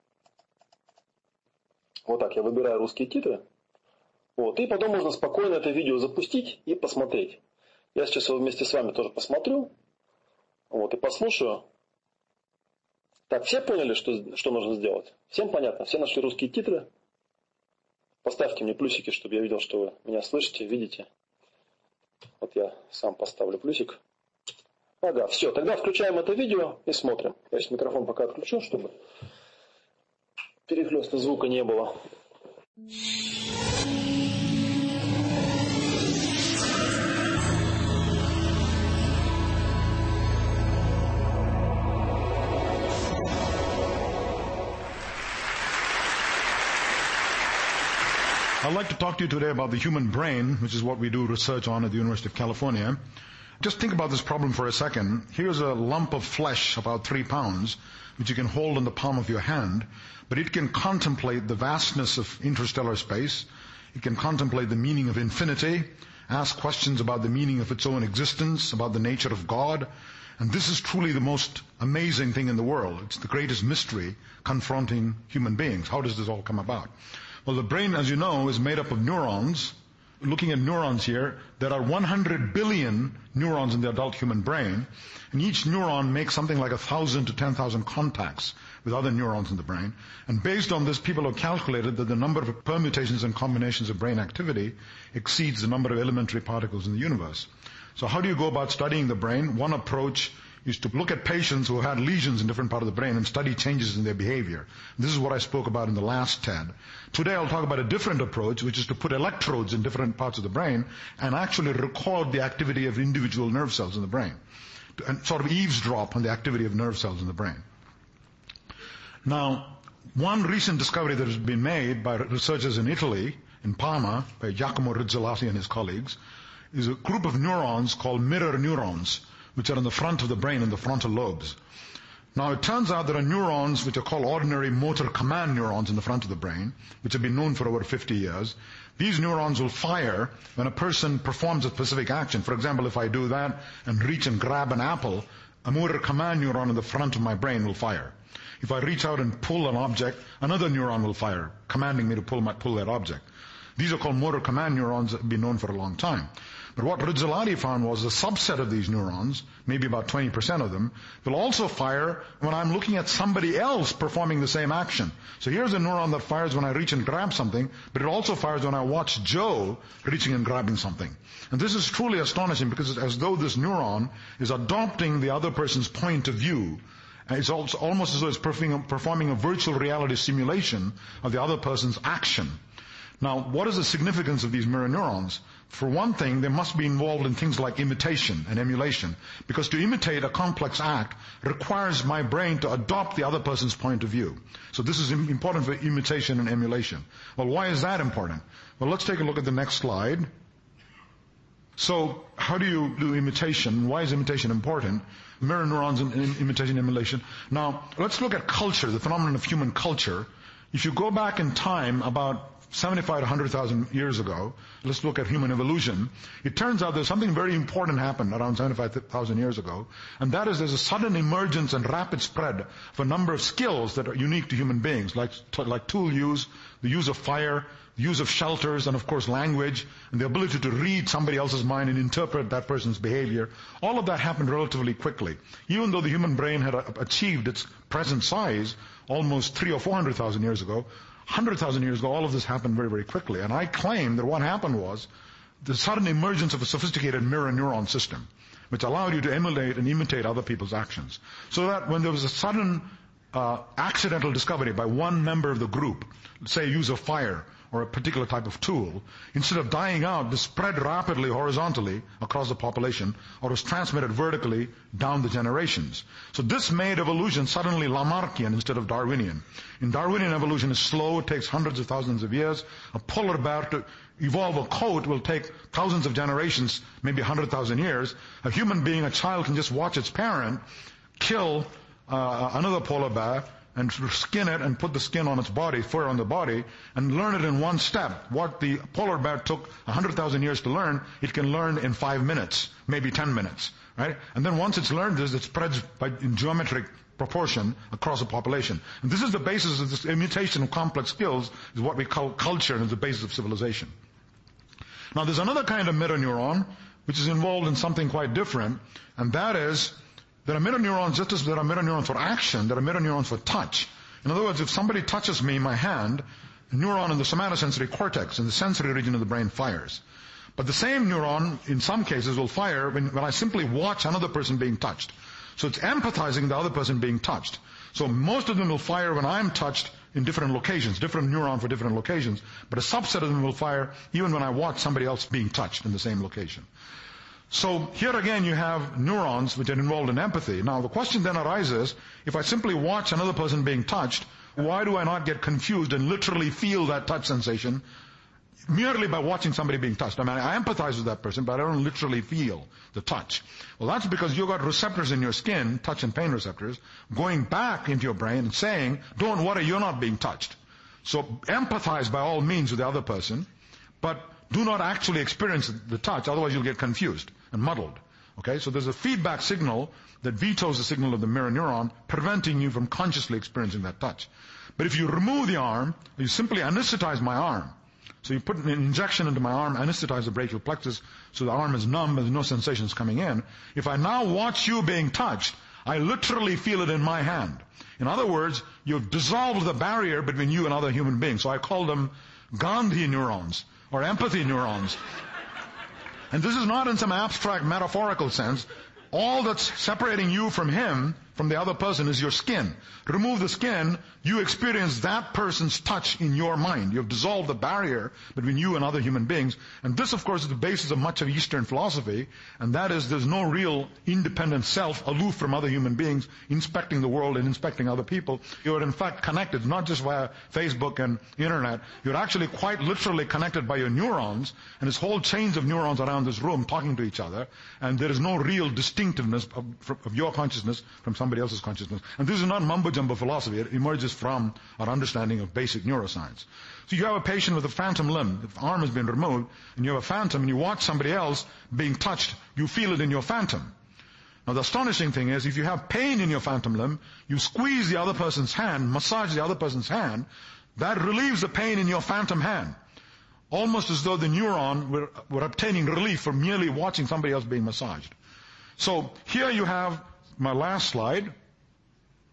Вот так, я выбираю русские титры. Вот, и потом можно спокойно это видео запустить и посмотреть. Я сейчас его вместе с вами тоже посмотрю. Вот, и послушаю. Так, все поняли, что, что нужно сделать? Всем понятно? Все нашли русские титры? Поставьте мне плюсики, чтобы я видел, что вы меня слышите, видите. Вот я сам поставлю плюсик. Ага, все, тогда включаем это видео и смотрим. Я сейчас микрофон пока отключу, чтобы перехлеста звука не было. I'd like to talk to you today about the human brain, which is what we do research on at the University of California. Just think about this problem for a second. Here's a lump of flesh about three pounds, which you can hold in the palm of your hand, but it can contemplate the vastness of interstellar space. It can contemplate the meaning of infinity, ask questions about the meaning of its own existence, about the nature of God. And this is truly the most amazing thing in the world. It's the greatest mystery confronting human beings. How does this all come about? Well, the brain, as you know, is made up of neurons. Looking at neurons here, there are 100 billion neurons in the adult human brain, and each neuron makes something like 1,000 to 10,000 contacts with other neurons in the brain. And based on this, people have calculated that the number of permutations and combinations of brain activity exceeds the number of elementary particles in the universe. So how do you go about studying the brain? One approach is to look at patients who had lesions in different part of the brain and study changes in their behavior. This is what I spoke about in the last TED. Today I'll talk about a different approach, which is to put electrodes in different parts of the brain and actually record the activity of individual nerve cells in the brain. And sort of eavesdrop on the activity of nerve cells in the brain. Now, one recent discovery that has been made by researchers in Italy, in Parma, by Giacomo Rizzolatti and his colleagues, is a group of neurons called mirror neurons which are in the front of the brain in the frontal lobes. Now it turns out there are neurons which are called ordinary motor command neurons in the front of the brain, which have been known for over 50 years. These neurons will fire when a person performs a specific action. For example, if I do that and reach and grab an apple, a motor command neuron in the front of my brain will fire. If I reach out and pull an object, another neuron will fire, commanding me to pull, my, pull that object. These are called motor command neurons that have been known for a long time. But what Rizzolatti found was a subset of these neurons, maybe about 20% of them, will also fire when I'm looking at somebody else performing the same action. So here's a neuron that fires when I reach and grab something, but it also fires when I watch Joe reaching and grabbing something. And this is truly astonishing because it's as though this neuron is adopting the other person's point of view and it's almost as though it's performing a virtual reality simulation of the other person's action. Now, what is the significance of these mirror neurons? For one thing, they must be involved in things like imitation and emulation, because to imitate a complex act requires my brain to adopt the other person's point of view. So this is important for imitation and emulation. Well, why is that important? Well, let's take a look at the next slide. So, how do you do imitation? Why is imitation important? Mirror neurons and imitation and emulation. Now, let's look at culture, the phenomenon of human culture. If you go back in time about 75 to 100,000 years ago, let's look at human evolution. It turns out there's something very important happened around 75,000 years ago, and that is there's a sudden emergence and rapid spread of a number of skills that are unique to human beings, like, like tool use, the use of fire, the use of shelters, and of course language, and the ability to read somebody else's mind and interpret that person's behavior. All of that happened relatively quickly. Even though the human brain had achieved its present size almost three or four hundred thousand years ago, 100,000 years ago, all of this happened very, very quickly. And I claim that what happened was the sudden emergence of a sophisticated mirror neuron system, which allowed you to emulate and imitate other people's actions. So that when there was a sudden uh, accidental discovery by one member of the group, say use of fire, or a particular type of tool, instead of dying out, this spread rapidly horizontally across the population or was transmitted vertically down the generations. So this made evolution suddenly Lamarckian instead of Darwinian. In Darwinian evolution is slow, it takes hundreds of thousands of years. A polar bear to evolve a coat will take thousands of generations, maybe 100,000 years. A human being, a child can just watch its parent kill uh, another polar bear and skin it and put the skin on its body, fur on the body, and learn it in one step. What the polar bear took 100,000 years to learn, it can learn in five minutes, maybe 10 minutes, right? And then once it's learned this, it spreads by, in geometric proportion across the population. And this is the basis of this imitation of complex skills is what we call culture and is the basis of civilization. Now there's another kind of mirror neuron which is involved in something quite different, and that is there are mirror neurons just as there are mirror neurons for action, there are mirror neurons for touch. In other words, if somebody touches me, my hand, a neuron in the somatosensory cortex, in the sensory region of the brain fires. But the same neuron, in some cases, will fire when, when I simply watch another person being touched. So it's empathizing the other person being touched. So most of them will fire when I'm touched in different locations, different neuron for different locations, but a subset of them will fire even when I watch somebody else being touched in the same location. So here again you have neurons which are involved in empathy. Now the question then arises, if I simply watch another person being touched, why do I not get confused and literally feel that touch sensation merely by watching somebody being touched? I mean, I empathize with that person, but I don't literally feel the touch. Well, that's because you've got receptors in your skin, touch and pain receptors, going back into your brain and saying, don't worry, you're not being touched. So empathize by all means with the other person, but do not actually experience the touch, otherwise you'll get confused and muddled. Okay, so there's a feedback signal that vetoes the signal of the mirror neuron, preventing you from consciously experiencing that touch. But if you remove the arm, you simply anesthetize my arm. So you put an injection into my arm, anesthetize the brachial plexus, so the arm is numb, there's no sensations coming in. If I now watch you being touched, I literally feel it in my hand. In other words, you've dissolved the barrier between you and other human beings. So I call them Gandhi neurons, or empathy neurons. And this is not in some abstract metaphorical sense. All that's separating you from him from the other person is your skin. Remove the skin, you experience that person's touch in your mind. You've dissolved the barrier between you and other human beings. And this, of course, is the basis of much of Eastern philosophy, and that is there's no real independent self aloof from other human beings, inspecting the world and inspecting other people. You're in fact connected, not just via Facebook and internet. You're actually quite literally connected by your neurons, and there's whole chains of neurons around this room talking to each other, and there is no real distinctiveness of, of your consciousness from some somebody else's consciousness. And this is not mumbo jumbo philosophy. It emerges from our understanding of basic neuroscience. So you have a patient with a phantom limb. The arm has been removed and you have a phantom and you watch somebody else being touched. You feel it in your phantom. Now the astonishing thing is if you have pain in your phantom limb, you squeeze the other person's hand, massage the other person's hand, that relieves the pain in your phantom hand. Almost as though the neuron were, were obtaining relief from merely watching somebody else being massaged. So here you have my last slide.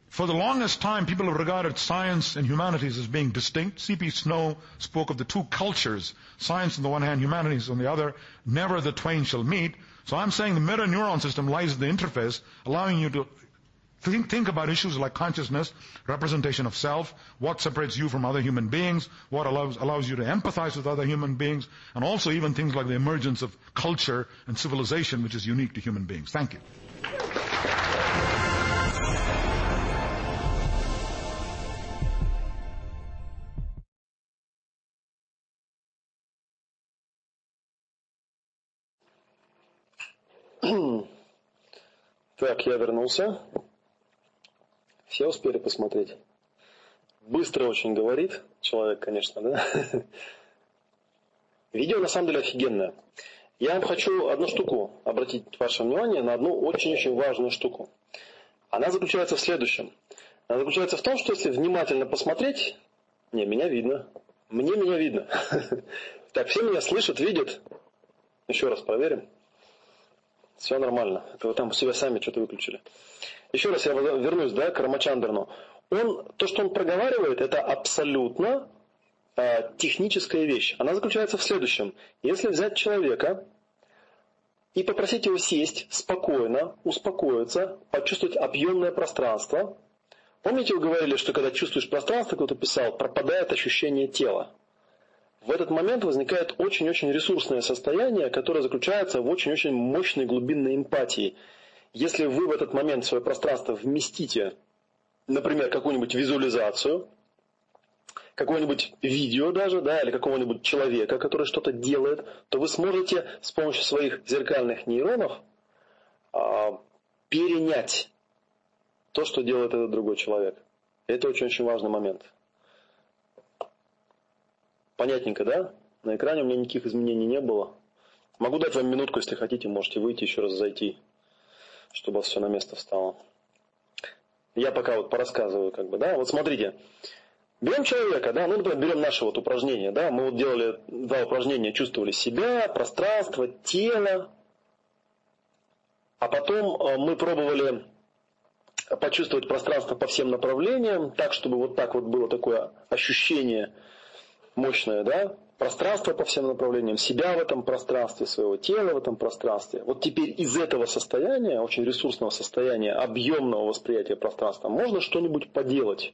For the longest time, people have regarded science and humanities as being distinct. C.P. Snow spoke of the two cultures, science on the one hand, humanities on the other. Never the twain shall meet. So I'm saying the mirror neuron system lies at the interface, allowing you to think, think about issues like consciousness, representation of self, what separates you from other human beings, what allows, allows you to empathize with other human beings, and also even things like the emergence of culture and civilization, which is unique to human beings. Thank you. *clears throat* Так, я вернулся. Все успели посмотреть? Быстро очень говорит человек, конечно, да? *laughs* Видео на самом деле офигенное. Я вам хочу одну штуку обратить ваше внимание на одну очень-очень важную штуку. Она заключается в следующем. Она заключается в том, что если внимательно посмотреть, не, меня видно. Мне меня видно. *laughs* Так, все меня слышат, видят. Еще раз проверим. Все нормально. Это вы там себя сами что-то выключили. Еще раз я вернусь да, к Рамачандрну. Он, то, что он проговаривает, это абсолютно э, техническая вещь. Она заключается в следующем. Если взять человека и попросить его сесть спокойно, успокоиться, почувствовать объемное пространство. Помните, вы говорили, что когда чувствуешь пространство, кто-то писал, пропадает ощущение тела в этот момент возникает очень-очень ресурсное состояние, которое заключается в очень-очень мощной глубинной эмпатии. Если вы в этот момент свое пространство вместите, например, какую-нибудь визуализацию, какое-нибудь видео даже, да, или какого-нибудь человека, который что-то делает, то вы сможете с помощью своих зеркальных нейронов а, перенять то, что делает этот другой человек. Это очень-очень важный момент. Понятненько, да? На экране у меня никаких изменений не было. Могу дать вам минутку, если хотите, можете выйти еще раз зайти, чтобы все на место встало. Я пока вот порассказываю, как бы, да. Вот смотрите, берем человека, да, ну, например, берем наше вот упражнение, да, мы вот делали два упражнения, чувствовали себя, пространство, тело, а потом э, мы пробовали почувствовать пространство по всем направлениям, так, чтобы вот так вот было такое ощущение – мощное, да, пространство по всем направлениям, себя в этом пространстве, своего тела в этом пространстве. Вот теперь из этого состояния, очень ресурсного состояния, объемного восприятия пространства, можно что-нибудь поделать.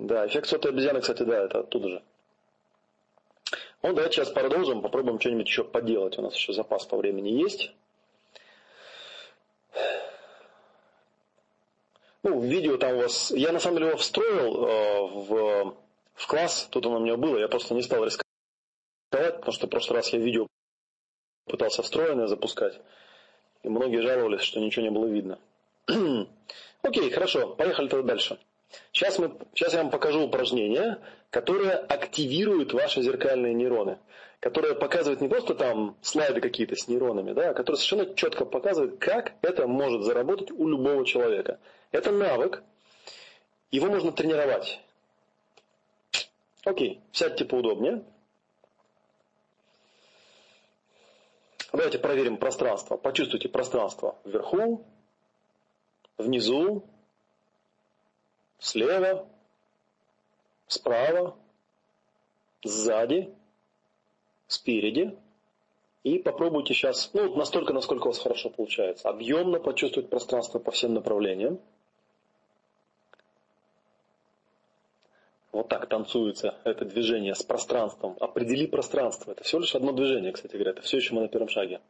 Да, эффект сотой обезьяны, кстати, да, это оттуда же. Ну, давайте сейчас продолжим, попробуем что-нибудь еще поделать. У нас еще запас по времени есть. Ну, видео там у вас... Я на самом деле его встроил э, в, в класс, тут оно у меня было, я просто не стал рисковать, потому что в прошлый раз я видео пытался встроенное запускать, и многие жаловались, что ничего не было видно. *clears throat* Окей, хорошо, поехали тогда дальше. Сейчас, мы, сейчас я вам покажу упражнение, которое активирует ваши зеркальные нейроны, которое показывает не просто там слайды какие-то с нейронами, да, а которое совершенно четко показывает, как это может заработать у любого человека. Это навык, его можно тренировать. Окей, сядьте поудобнее. Давайте проверим пространство. Почувствуйте пространство вверху, внизу, слева, справа, сзади, спереди. И попробуйте сейчас, ну, настолько, насколько у вас хорошо получается, объемно почувствовать пространство по всем направлениям. Вот так танцуется это движение с пространством. Определи пространство. Это всего лишь одно движение, кстати говоря. Это все еще мы на первом шаге.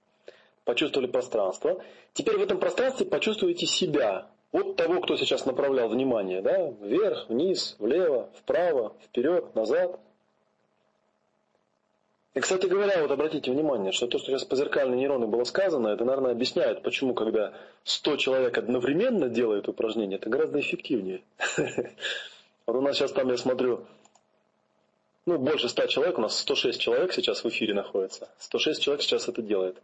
Почувствовали пространство. Теперь в этом пространстве почувствуете себя. Вот того, кто сейчас направлял внимание. Да? Вверх, вниз, влево, вправо, вперед, назад. И, кстати говоря, вот обратите внимание, что то, что сейчас по зеркальной нейроны было сказано, это, наверное, объясняет, почему, когда 100 человек одновременно делают упражнение, это гораздо эффективнее. *laughs* Вот у нас сейчас там, я смотрю, ну, больше 100 человек, у нас 106 человек сейчас в эфире находится. 106 человек сейчас это делает.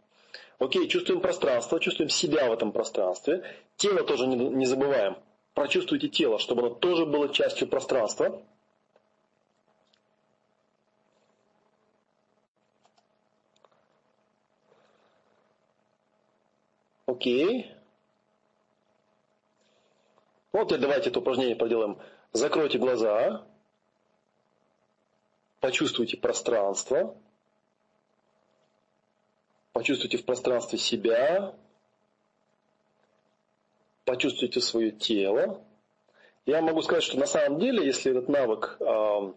Окей, чувствуем пространство, чувствуем себя в этом пространстве. Тело тоже не, не забываем. Прочувствуйте тело, чтобы оно тоже было частью пространства. Окей. Вот и давайте это упражнение проделаем. Закройте глаза. Почувствуйте пространство. Почувствуйте в пространстве себя. Почувствуйте свое тело. Я могу сказать, что на самом деле, если этот навык э,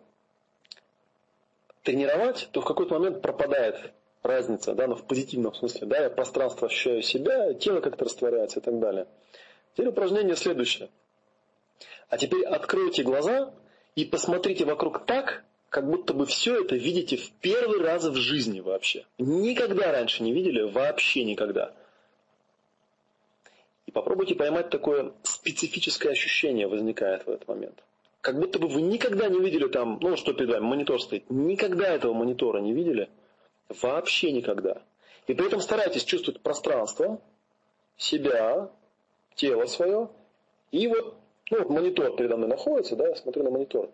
тренировать, то в какой-то момент пропадает разница, да, но в позитивном смысле, да, я пространство ощущаю себя, тело как-то растворяется и так далее. Теперь упражнение следующее. А теперь откройте глаза и посмотрите вокруг так, как будто бы все это видите в первый раз в жизни вообще. Никогда раньше не видели, вообще никогда. И попробуйте поймать такое специфическое ощущение возникает в этот момент. Как будто бы вы никогда не видели там, ну что перед вами, монитор стоит. Никогда этого монитора не видели. Вообще никогда. И при этом старайтесь чувствовать пространство, себя, тело свое. И вот, ну вот монитор передо мной находится, да, я смотрю на монитор.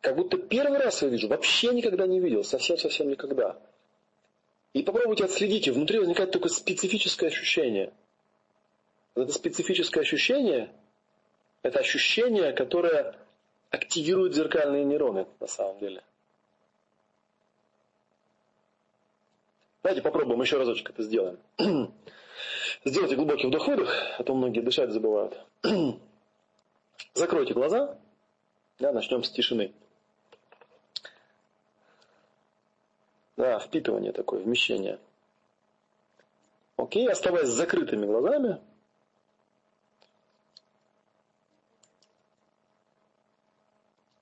Как будто первый раз я вижу, вообще никогда не видел, совсем-совсем никогда. И попробуйте отследить, внутри возникает такое специфическое ощущение. Это специфическое ощущение, это ощущение, которое активирует зеркальные нейроны на самом деле. Давайте попробуем еще разочек это сделаем. *clears throat* Сделайте глубокий вдох-выдох, а то многие дышать забывают. *clears throat* Закройте глаза. Да, начнем с тишины. Да, впитывание такое, вмещение. Окей, оставаясь с закрытыми глазами.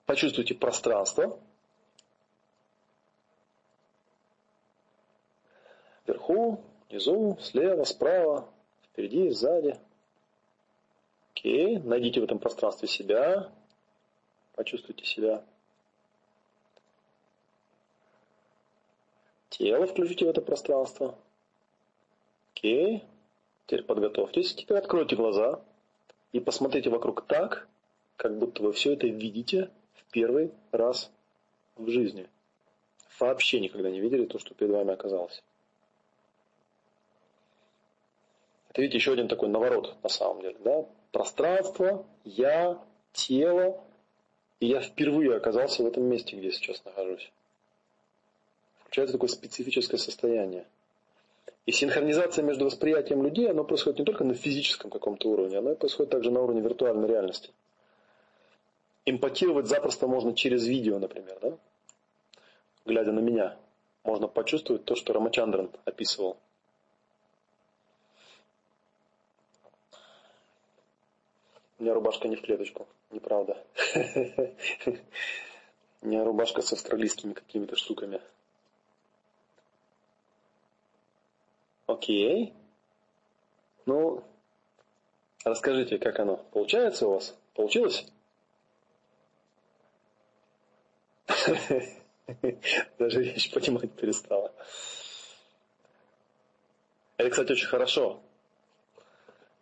Почувствуйте пространство. Вверху, внизу, слева, справа, впереди, сзади. Окей, найдите в этом пространстве себя. Почувствуйте себя. Тело включите в это пространство. Окей. Теперь подготовьтесь. Теперь откройте глаза и посмотрите вокруг так, как будто вы все это видите в первый раз в жизни. Вообще никогда не видели то, что перед вами оказалось. Это, видите, еще один такой наворот на самом деле. Да? Пространство, я, тело, и я впервые оказался в этом месте, где сейчас нахожусь включается такое специфическое состояние. И синхронизация между восприятием людей, оно происходит не только на физическом каком-то уровне, оно происходит также на уровне виртуальной реальности. Импотировать запросто можно через видео, например, да? глядя на меня. Можно почувствовать то, что Рамачандран описывал. У меня рубашка не в клеточку, неправда. *laughs* У меня рубашка с австралийскими какими-то штуками. Окей. Ну, расскажите, как оно? Получается у вас? Получилось? *laughs* Даже вещь понимать перестала. Это, кстати, очень хорошо.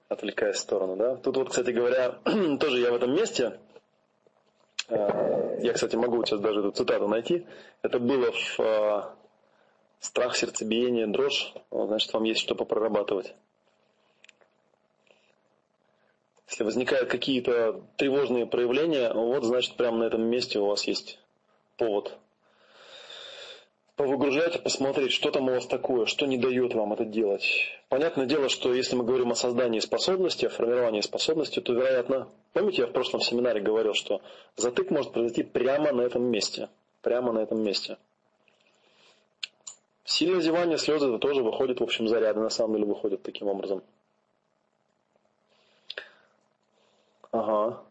Отвлекаясь в сторону, да? Тут вот, кстати говоря, *clears throat* тоже я в этом месте, э, я, кстати, могу сейчас даже эту цитату найти. Это было в э, страх, сердцебиение, дрожь, значит, вам есть что попрорабатывать. Если возникают какие-то тревожные проявления, вот, значит, прямо на этом месте у вас есть повод повыгружать посмотреть, что там у вас такое, что не дает вам это делать. Понятное дело, что если мы говорим о создании способности, о формировании способности, то, вероятно, помните, я в прошлом семинаре говорил, что затык может произойти прямо на этом месте. Прямо на этом месте. Сильное зевание, слезы, это тоже выходит, в общем, заряды на самом деле выходят таким образом. Ага.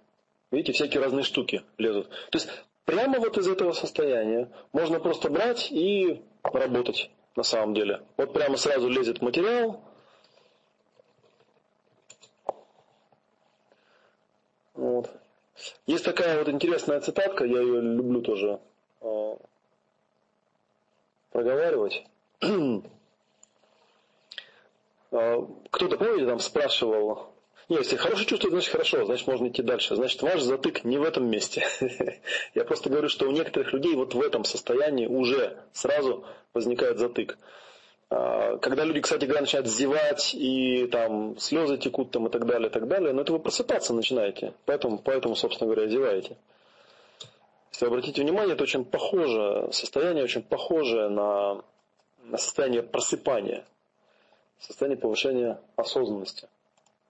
Видите, всякие разные штуки лезут. То есть прямо вот из этого состояния можно просто брать и работать на самом деле. Вот прямо сразу лезет материал. Вот. Есть такая вот интересная цитатка, я ее люблю тоже э, проговаривать. *clears throat* А, кто-то, помните, там спрашивал, нет, если хорошее чувство, значит хорошо, значит можно идти дальше. Значит, ваш затык не в этом месте. *laughs* Я просто говорю, что у некоторых людей вот в этом состоянии уже сразу возникает затык. А, когда люди, кстати говоря, начинают зевать и там слезы текут там и так далее, и так далее, но это вы просыпаться начинаете. Поэтому, поэтому собственно говоря, зеваете. Если обратите внимание, это очень похоже, состояние очень похожее на, на состояние просыпания состояние повышения осознанности.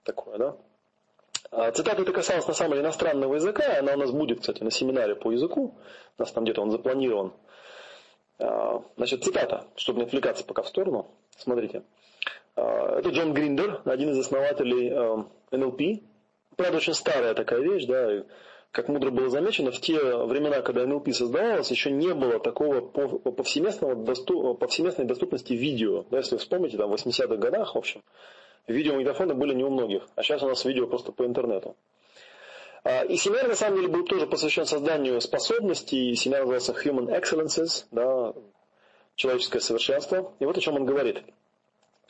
Такое, да? А цитата это касалась на самом деле иностранного языка, она у нас будет, кстати, на семинаре по языку, у нас там где-то он запланирован. А, значит, цитата, чтобы не отвлекаться пока в сторону. Смотрите. А, это Джон Гриндер, один из основателей НЛП. Правда, очень старая такая вещь, да, как мудро было замечено, в те времена, когда НЛП создавалось, еще не было такого повсеместного доступ, повсеместной доступности видео. Да, если вспомните, там, в 80-х годах, в общем, видеомагнитофоны были не у многих, а сейчас у нас видео просто по интернету. А, и семинар, на самом деле, был тоже посвящен созданию способностей. Семинар назывался Human Excellences, да, человеческое совершенство. И вот о чем он говорит –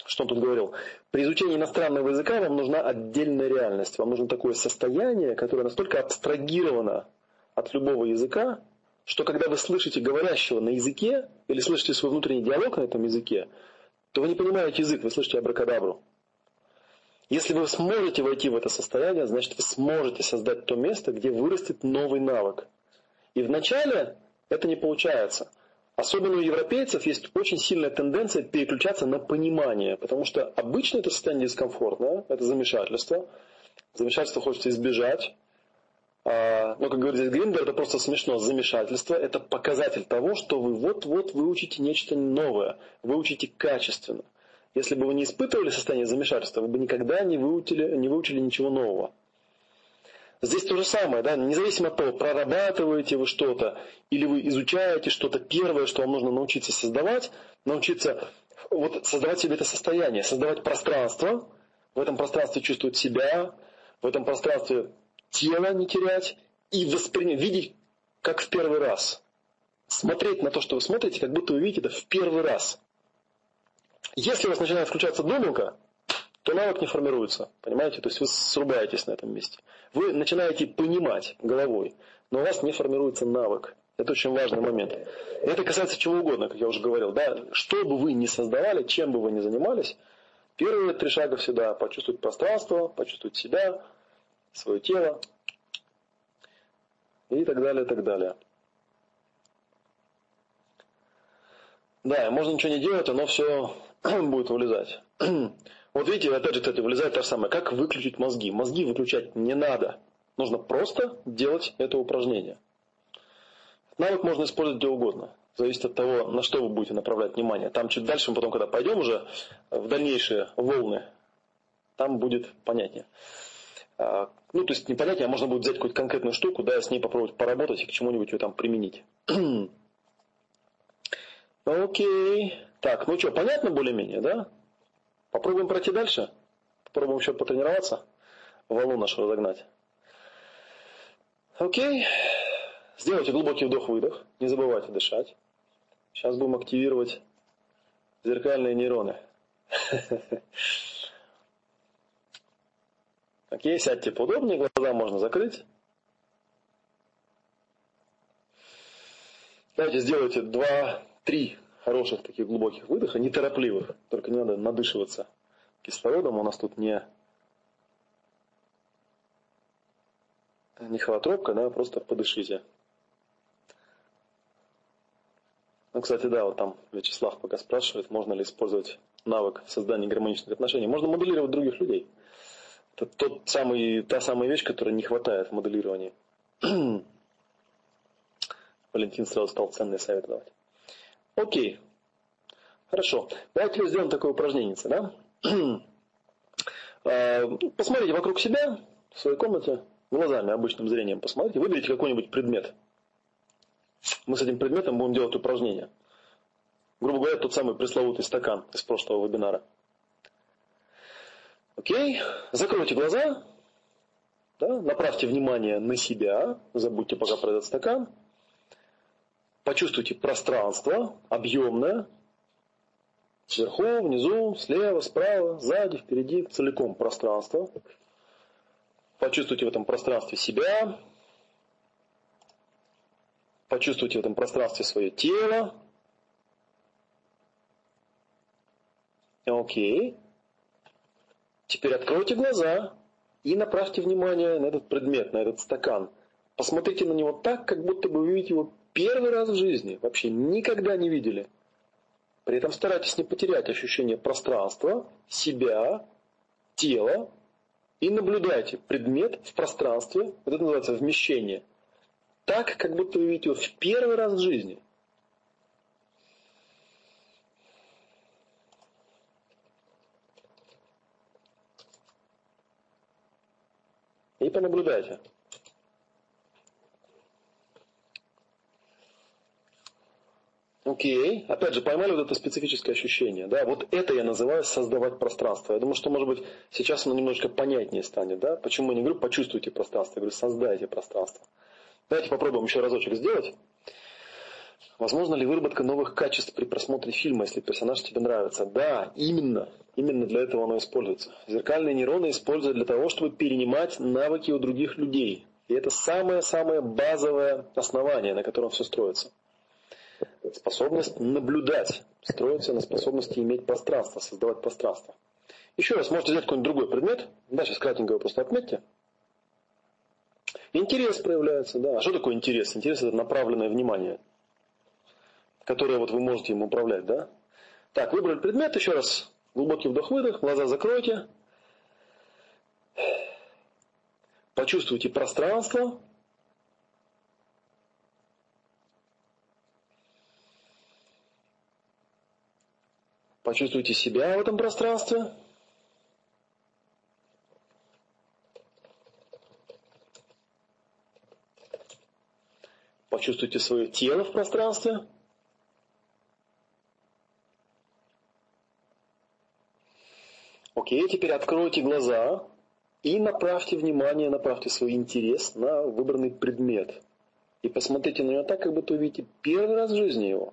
что он тут говорил? При изучении иностранного языка вам нужна отдельная реальность. Вам нужно такое состояние, которое настолько абстрагировано от любого языка, что когда вы слышите говорящего на языке или слышите свой внутренний диалог на этом языке, то вы не понимаете язык, вы слышите абракадабру. Если вы сможете войти в это состояние, значит вы сможете создать то место, где вырастет новый навык. И вначале это не получается – Особенно у европейцев есть очень сильная тенденция переключаться на понимание, потому что обычно это состояние дискомфортное, это замешательство. Замешательство хочется избежать. А, но, как говорит здесь Гриндер, это просто смешно. Замешательство – это показатель того, что вы вот-вот выучите нечто новое, выучите качественно. Если бы вы не испытывали состояние замешательства, вы бы никогда не выучили, не выучили ничего нового. Здесь то же самое, да, независимо от того, прорабатываете вы что-то, или вы изучаете что-то первое, что вам нужно научиться создавать, научиться вот создавать себе это состояние, создавать пространство, в этом пространстве чувствовать себя, в этом пространстве тело не терять и воспринять, видеть как в первый раз. Смотреть на то, что вы смотрите, как будто вы видите это в первый раз. Если у вас начинает включаться думалка, то навык не формируется. Понимаете? То есть вы срубаетесь на этом месте. Вы начинаете понимать головой, но у вас не формируется навык. Это очень важный момент. И это касается чего угодно, как я уже говорил. Да? Что бы вы ни создавали, чем бы вы ни занимались, первые три шага всегда почувствовать пространство, почувствовать себя, свое тело и так далее, и так далее. Да, можно ничего не делать, оно все *clears throat* будет вылезать. *clears throat* Вот видите, опять же, кстати, вылезает та же самая. Как выключить мозги? Мозги выключать не надо. Нужно просто делать это упражнение. Навык можно использовать где угодно. Зависит от того, на что вы будете направлять внимание. Там чуть дальше, мы потом, когда пойдем уже в дальнейшие волны, там будет понятнее. А, ну, то есть не понятнее, а можно будет взять какую-то конкретную штуку, да, с ней попробовать поработать и к чему-нибудь ее там применить. *clears throat* Окей. Так, ну что, понятно более-менее, да? Попробуем пройти дальше. Попробуем еще потренироваться. Волну нашу разогнать. Окей. Сделайте глубокий вдох-выдох. Не забывайте дышать. Сейчас будем активировать зеркальные нейроны. *laughs* Окей, сядьте поудобнее, глаза можно закрыть. Давайте сделайте два-три хороших таких глубоких выдоха, неторопливых, только не надо надышиваться кислородом, у нас тут не не холотропка, да, просто подышите. Ну, кстати, да, вот там Вячеслав пока спрашивает, можно ли использовать навык в создании гармоничных отношений. Можно моделировать других людей. Это тот самый, та самая вещь, которая не хватает в моделировании. *clears throat* Валентин сразу стал ценный совет давать. Окей. Хорошо. Давайте сделаем такое упражнение, да? А, посмотрите вокруг себя, в своей комнате, глазами, обычным зрением посмотрите, выберите какой-нибудь предмет. мы с этим предметом будем делать упражнения. Грубо говоря, тот самый пресловутый стакан из прошлого вебинара. Окей, закройте глаза, да, направьте внимание на себя, забудьте пока про этот стакан. Почувствуйте пространство объемное, сверху, внизу, слева, справа, сзади, впереди, целиком пространство. Почувствуйте в этом пространстве себя, почувствуйте в этом пространстве свое тело. Окей. Теперь откройте глаза и направьте внимание на этот предмет, на этот стакан. Посмотрите на него так, как будто бы вы видите его первый раз в жизни, вообще никогда не видели. При этом старайтесь не потерять ощущение пространства, себя, тела и наблюдайте предмет в пространстве, вот это называется вмещение, так, как будто вы видите его в первый раз в жизни. И понаблюдайте. Окей. Опять же, поймали вот это специфическое ощущение. Да? Вот это я называю создавать пространство. Я думаю, что, может быть, сейчас оно немножко понятнее станет. Да? Почему я не говорю почувствуйте пространство, я говорю создайте пространство. Давайте попробуем еще разочек сделать. Возможно ли выработка новых качеств при просмотре фильма, если персонаж тебе нравится? Да, именно. Именно для этого оно используется. Зеркальные нейроны используют для того, чтобы перенимать навыки у других людей. И это самое-самое базовое основание, на котором все строится. Способность наблюдать строится на способности иметь пространство, создавать пространство. Еще раз, можете взять какой-нибудь другой предмет. Да, сейчас кратенько его просто отметьте. Интерес проявляется, да. А что такое интерес? Интерес это направленное внимание, которое вот вы можете им управлять, да. Так, выбрали предмет, еще раз глубокий вдох-выдох, глаза закройте. Почувствуйте пространство, Почувствуйте себя в этом пространстве. Почувствуйте свое тело в пространстве. Окей, теперь откройте глаза и направьте внимание, направьте свой интерес на выбранный предмет. И посмотрите на него так, как будто увидите первый раз в жизни его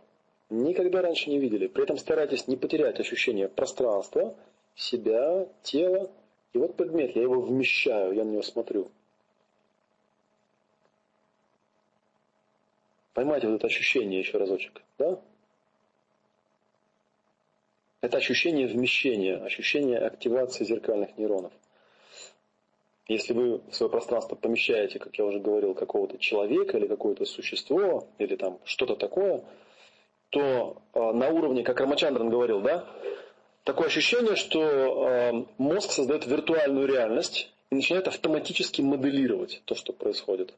никогда раньше не видели. При этом старайтесь не потерять ощущение пространства, себя, тела. И вот предмет, я его вмещаю, я на него смотрю. Поймайте вот это ощущение еще разочек, да? Это ощущение вмещения, ощущение активации зеркальных нейронов. Если вы в свое пространство помещаете, как я уже говорил, какого-то человека или какое-то существо, или там что-то такое – то э, на уровне, как Рамачандран говорил, да, такое ощущение, что э, мозг создает виртуальную реальность и начинает автоматически моделировать то, что происходит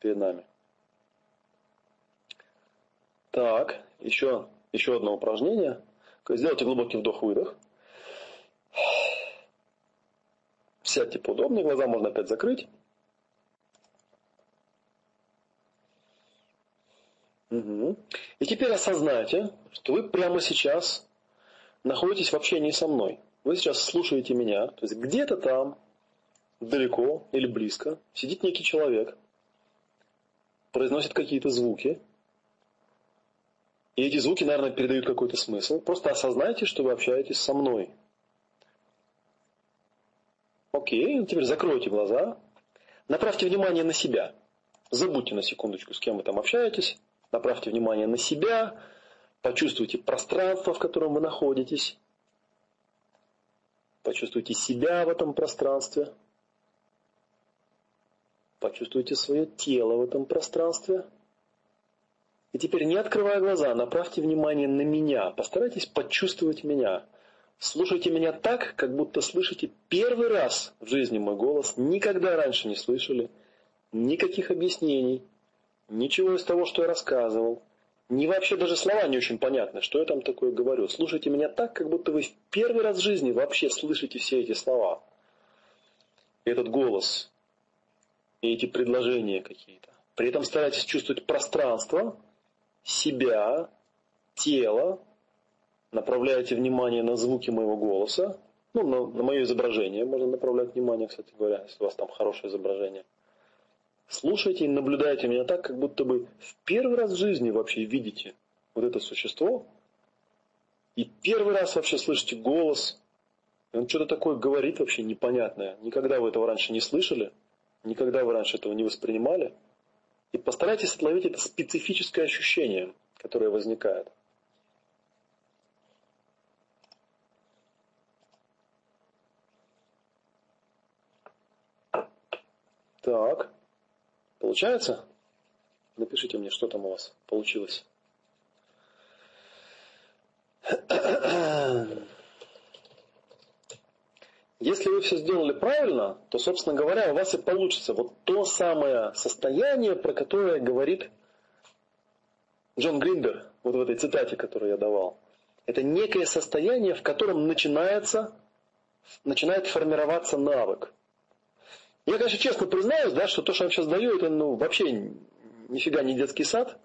перед нами. Так, еще, еще одно упражнение. Сделайте глубокий вдох-выдох. Сядьте поудобнее, глаза можно опять закрыть. Угу. И теперь осознайте, что вы прямо сейчас находитесь в общении со мной. Вы сейчас слушаете меня, то есть где-то там, далеко или близко, сидит некий человек, произносит какие-то звуки, и эти звуки, наверное, передают какой-то смысл. Просто осознайте, что вы общаетесь со мной. Окей, теперь закройте глаза, направьте внимание на себя. Забудьте на секундочку, с кем вы там общаетесь. Направьте внимание на себя, почувствуйте пространство, в котором вы находитесь. Почувствуйте себя в этом пространстве. Почувствуйте свое тело в этом пространстве. И теперь, не открывая глаза, направьте внимание на меня. Постарайтесь почувствовать меня. Слушайте меня так, как будто слышите первый раз в жизни мой голос. Никогда раньше не слышали. Никаких объяснений. Ничего из того, что я рассказывал. Не вообще даже слова не очень понятны, что я там такое говорю. Слушайте меня так, как будто вы в первый раз в жизни вообще слышите все эти слова. Этот голос. И эти предложения какие-то. При этом старайтесь чувствовать пространство, себя, тело, направляете внимание на звуки моего голоса, ну, на, на мое изображение можно направлять внимание, кстати говоря, если у вас там хорошее изображение. Слушайте и наблюдайте меня так, как будто бы в первый раз в жизни вообще видите вот это существо, и первый раз вообще слышите голос, и он что-то такое говорит вообще непонятное. Никогда вы этого раньше не слышали, никогда вы раньше этого не воспринимали. И постарайтесь отловить это специфическое ощущение, которое возникает. Так, получается? Напишите мне, что там у вас получилось. Если вы все сделали правильно, то, собственно говоря, у вас и получится вот то самое состояние, про которое говорит Джон Гриндер, вот в этой цитате, которую я давал. Это некое состояние, в котором начинается, начинает формироваться навык. Я, конечно, честно признаюсь, да, что то, что я сейчас даю, это ну, вообще нифига не детский сад.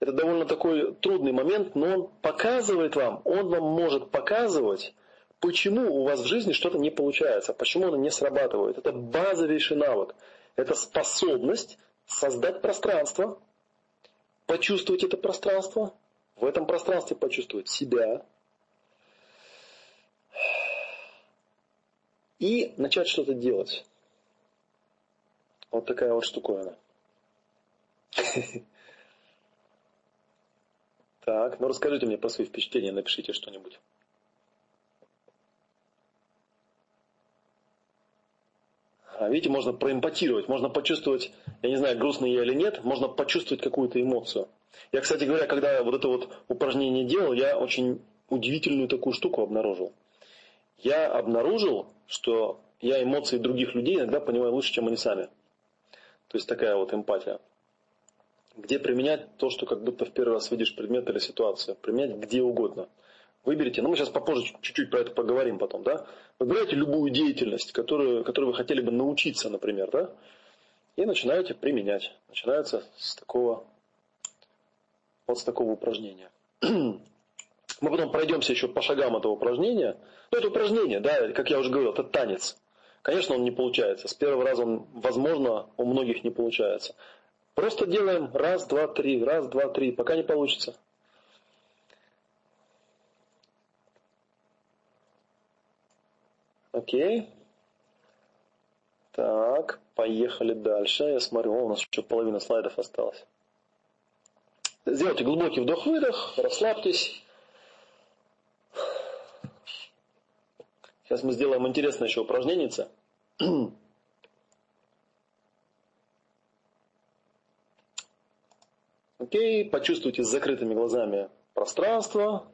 Это довольно такой трудный момент, но он показывает вам, он вам может показывать, почему у вас в жизни что-то не получается, почему оно не срабатывает. Это базовейший навык. Это способность создать пространство, почувствовать это пространство, в этом пространстве почувствовать себя и начать что-то делать. Вот такая вот штуковина. *laughs* Так, ну расскажите мне про свои впечатления, напишите что-нибудь. А видите, можно проэмпатировать, можно почувствовать, я не знаю, грустный я или нет, можно почувствовать какую-то эмоцию. Я, кстати говоря, когда вот это вот упражнение делал, я очень удивительную такую штуку обнаружил. Я обнаружил, что я эмоции других людей иногда понимаю лучше, чем они сами. То есть такая вот эмпатия. Где применять то, что как будто в первый раз видишь предмет или ситуацию. Применять где угодно. Выберите, ну мы сейчас попозже чуть-чуть про это поговорим потом, да. Выбирайте любую деятельность, которую, которую вы хотели бы научиться, например, да. И начинаете применять. Начинается с такого, вот с такого упражнения. *clears throat* Мы потом пройдемся еще по шагам этого упражнения. Ну, это упражнение, да, как я уже говорил, это танец. Конечно, он не получается. С первого раза он, возможно, у многих не получается. Просто делаем раз, два, три, раз, два, три, пока не получится. Окей. Так, поехали дальше. Я смотрю, о, у нас еще половина слайдов осталось. Сделайте глубокий вдох-выдох, расслабьтесь. Сейчас мы сделаем интересное еще упражнение. *clears throat* Окей, почувствуйте с закрытыми глазами пространство,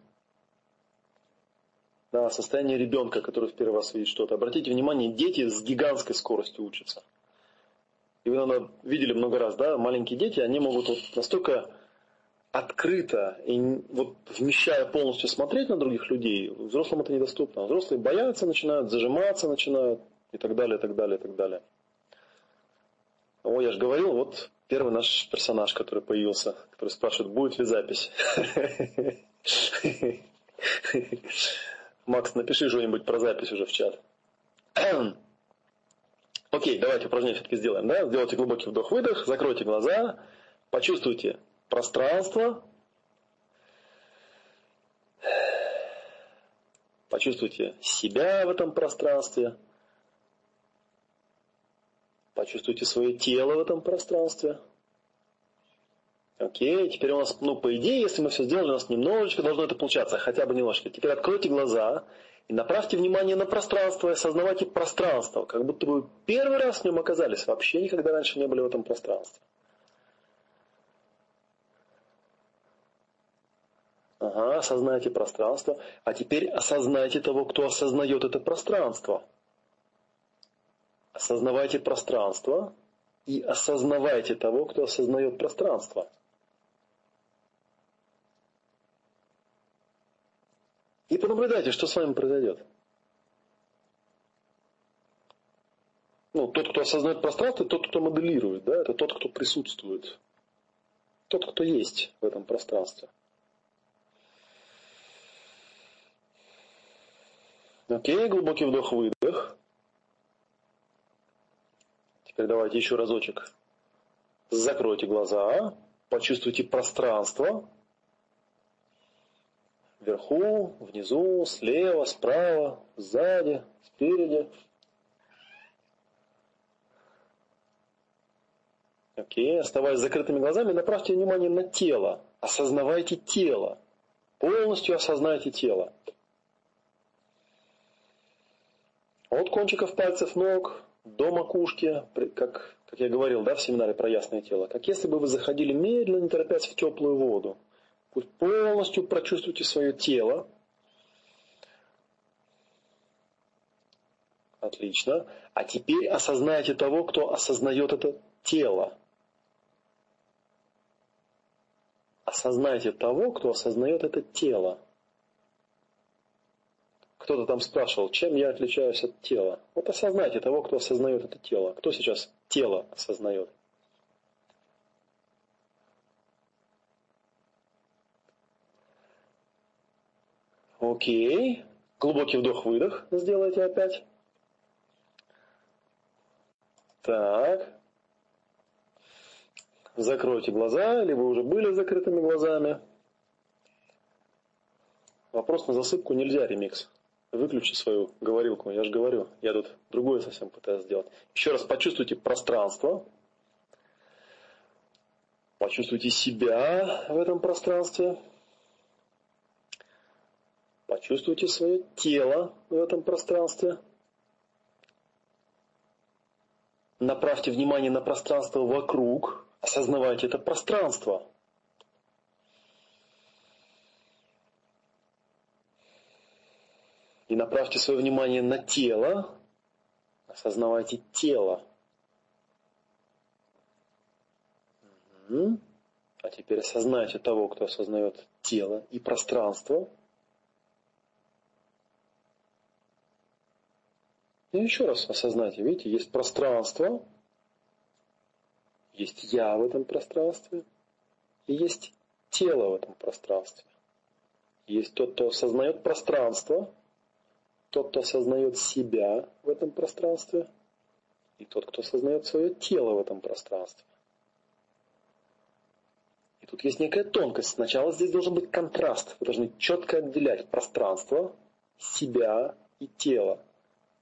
да, состояние ребенка, который в первый раз видит что-то. Обратите внимание, дети с гигантской скоростью учатся. И вы, наверное, видели много раз, да, маленькие дети, они могут вот настолько открыто и вот вмещая полностью смотреть на других людей, взрослым это недоступно. Взрослые боятся, начинают зажиматься, начинают и так далее, и так далее, и так далее. О, я же говорил, вот первый наш персонаж, который появился, который спрашивает, будет ли запись. Макс, напиши что-нибудь про запись уже в чат. Окей, давайте упражнение все-таки сделаем. Да? Сделайте глубокий вдох-выдох, закройте глаза, почувствуйте пространство. Почувствуйте себя в этом пространстве. Почувствуйте свое тело в этом пространстве. Окей, теперь у нас, ну, по идее, если мы все сделали, у нас немножечко должно это получаться, хотя бы немножко. Теперь откройте глаза и направьте внимание на пространство и осознавайте пространство, как будто бы первый раз в нем оказались, вообще никогда раньше не были в этом пространстве. Ага, осознайте пространство. А теперь осознайте того, кто осознает это пространство. Осознавайте пространство и осознавайте того, кто осознает пространство. И понаблюдайте, что с вами произойдет. Ну, тот, кто осознает пространство, тот, кто моделирует, да, это тот, кто присутствует. Тот, кто есть в этом пространстве. Окей, глубокий вдох-выдох. Теперь давайте еще разочек. Закройте глаза, почувствуйте пространство. Вверху, внизу, слева, справа, сзади, спереди. Окей, оставаясь закрытыми глазами, направьте внимание на тело. Осознавайте тело. Полностью осознайте тело. От кончиков пальцев ног до макушки, как, как я говорил да, в семинаре про ясное тело, как если бы вы заходили медленно, не торопясь в теплую воду. Пусть полностью прочувствуйте свое тело. Отлично. А теперь осознайте того, кто осознает это тело. Осознайте того, кто осознает это тело. Кто-то там спрашивал, чем я отличаюсь от тела. Вот осознайте того, кто осознает это тело. Кто сейчас тело осознает? Окей. Глубокий вдох-выдох сделайте опять. Так. Закройте глаза, вы уже были закрытыми глазами. Вопрос на засыпку нельзя, ремикс выключи свою говорилку. Я же говорю, я тут другое совсем пытаюсь сделать. Еще раз почувствуйте пространство. Почувствуйте себя в этом пространстве. Почувствуйте свое тело в этом пространстве. Направьте внимание на пространство вокруг. Осознавайте это пространство. И направьте свое внимание на тело. Осознавайте тело. Угу. А теперь осознайте того, кто осознает тело и пространство. И еще раз осознайте, видите, есть пространство, есть я в этом пространстве, и есть тело в этом пространстве. Есть тот, кто осознает пространство, тот, кто осознает себя в этом пространстве, и тот, кто осознает свое тело в этом пространстве. И тут есть некая тонкость. Сначала здесь должен быть контраст. Вы должны четко отделять пространство, себя и тело.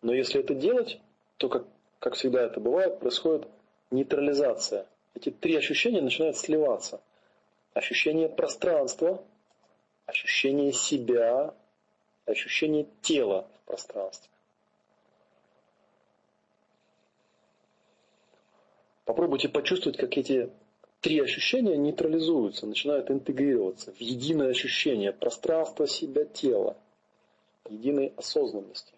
Но если это делать, то, как, как всегда это бывает, происходит нейтрализация. Эти три ощущения начинают сливаться. Ощущение пространства, ощущение себя ощущение тела пространстве. Попробуйте почувствовать, как эти три ощущения нейтрализуются, начинают интегрироваться в единое ощущение пространства себя, тела, единой осознанности.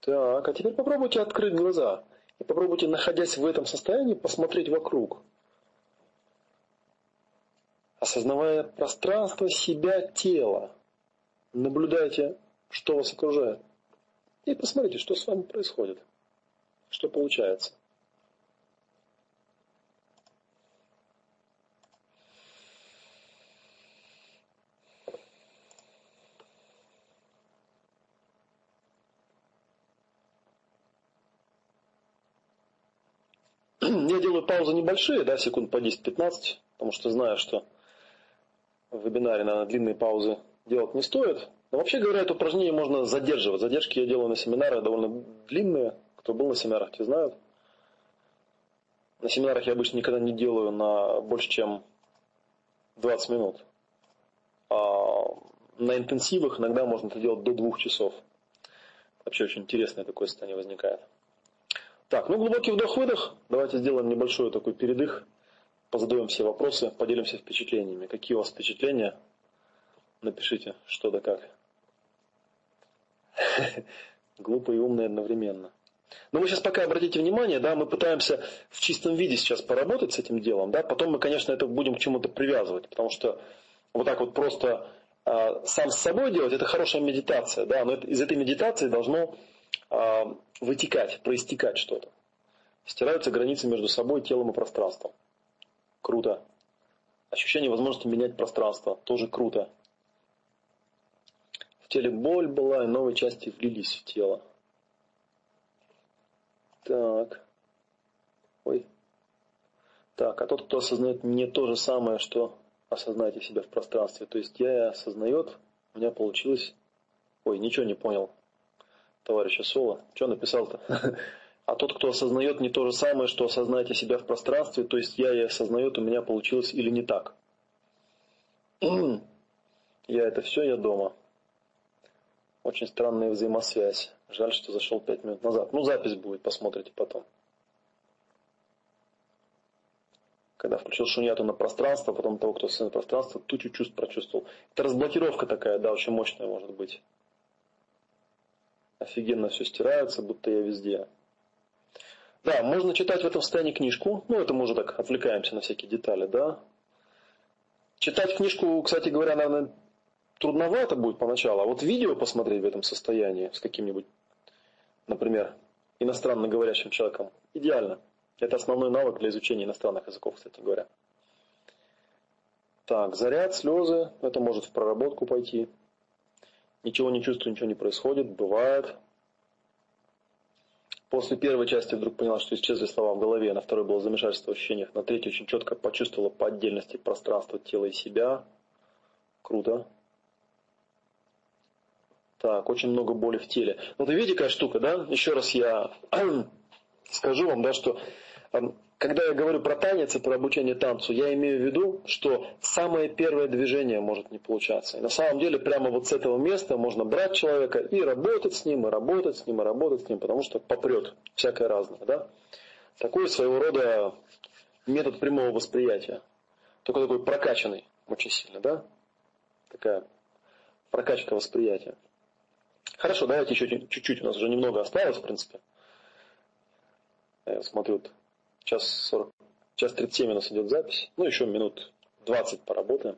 Так, а теперь попробуйте открыть глаза и попробуйте, находясь в этом состоянии, посмотреть вокруг – осознавая пространство себя, тела. Наблюдайте, что вас окружает. И посмотрите, что с вами происходит. Что получается. *clears throat* Я делаю паузы небольшие, да, секунд по 10-15, потому что знаю, что в вебинаре, наверное, длинные паузы делать не стоит. Но вообще говоря, это упражнение можно задерживать. Задержки я делаю на семинарах довольно длинные. Кто был на семинарах, те знают. На семинарах я обычно никогда не делаю на больше, чем 20 минут. А на интенсивах иногда можно это делать до двух часов. Вообще очень интересное такое состояние возникает. Так, ну глубокий вдох-выдох. Давайте сделаем небольшой такой передых позадаем все вопросы, поделимся впечатлениями. Какие у вас впечатления? Напишите, что да как. *laughs* Глупо и умно одновременно. Но вы сейчас пока обратите внимание, да, мы пытаемся в чистом виде сейчас поработать с этим делом, да, потом мы, конечно, это будем к чему-то привязывать, потому что вот так вот просто а, сам с собой делать, это хорошая медитация, да, но из этой медитации должно а, вытекать, проистекать что-то. Стираются границы между собой, телом и пространством. Круто. Ощущение возможности менять пространство. Тоже круто. В теле боль была, и новые части влились в тело. Так. Ой. Так, а тот, кто осознает не то же самое, что осознайте себя в пространстве. То есть я осознает, у меня получилось... Ой, ничего не понял, товарища Соло. Что написал-то? *laughs* А тот, кто осознает не то же самое, что осознайте себя в пространстве, то есть я и осознает, у меня получилось или не так. *clears throat* Я это все, я дома. Очень странная взаимосвязь. Жаль, что зашел пять минут назад. Ну, запись будет, посмотрите потом. Когда включил шуньяту на пространство, потом того, кто на пространство, тучу чувств прочувствовал. Это разблокировка такая, да, очень мощная может быть. Офигенно все стирается, будто я везде. Да, можно читать в этом состоянии книжку. Ну, это мы уже так отвлекаемся на всякие детали, да. Читать книжку, кстати говоря, наверное, трудновато будет поначалу. А вот видео посмотреть в этом состоянии с каким-нибудь, например, иностранно говорящим человеком, идеально. Это основной навык для изучения иностранных языков, кстати говоря. Так, заряд, слезы, это может в проработку пойти. Ничего не чувствую, ничего не происходит, бывает. После первой части вдруг поняла, что исчезли слова в голове, на второй было замешательство в ощущениях, на третьей очень четко почувствовала по отдельности пространство тела и себя. Круто. Так, очень много боли в теле. Ну, ты видите, какая штука, да? Еще раз я *clears throat* скажу вам, да, что когда я говорю про танец и про обучение танцу, я имею в виду, что самое первое движение может не получаться. И на самом деле прямо вот с этого места можно брать человека и работать с ним, и работать с ним, и работать с ним, потому что попрет всякое разное. Да? Такой своего рода метод прямого восприятия. Только такой прокачанный очень сильно, да? Такая прокачка восприятия. Хорошо, давайте еще чуть-чуть, у нас уже немного осталось, в принципе. Я смотрю, Час 40, час 37 у нас идет запись. Ну, еще минут 20 поработаем.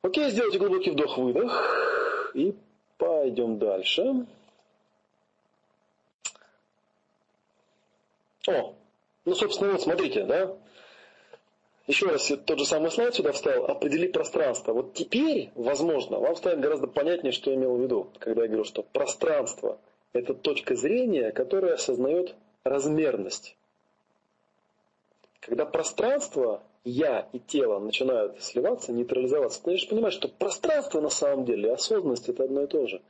Окей, сделайте глубокий вдох-выдох. И пойдем дальше. О, ну, собственно, вот смотрите, да? Еще раз тот же самый слайд сюда вставил. Определи пространство. Вот теперь, возможно, вам станет гораздо понятнее, что я имел в виду, когда я говорю, что пространство – это точка зрения, которая осознает размерность. Когда пространство, я и тело начинают сливаться, нейтрализоваться, ты начинаешь понимать, что пространство на самом деле осознанность это одно и то же.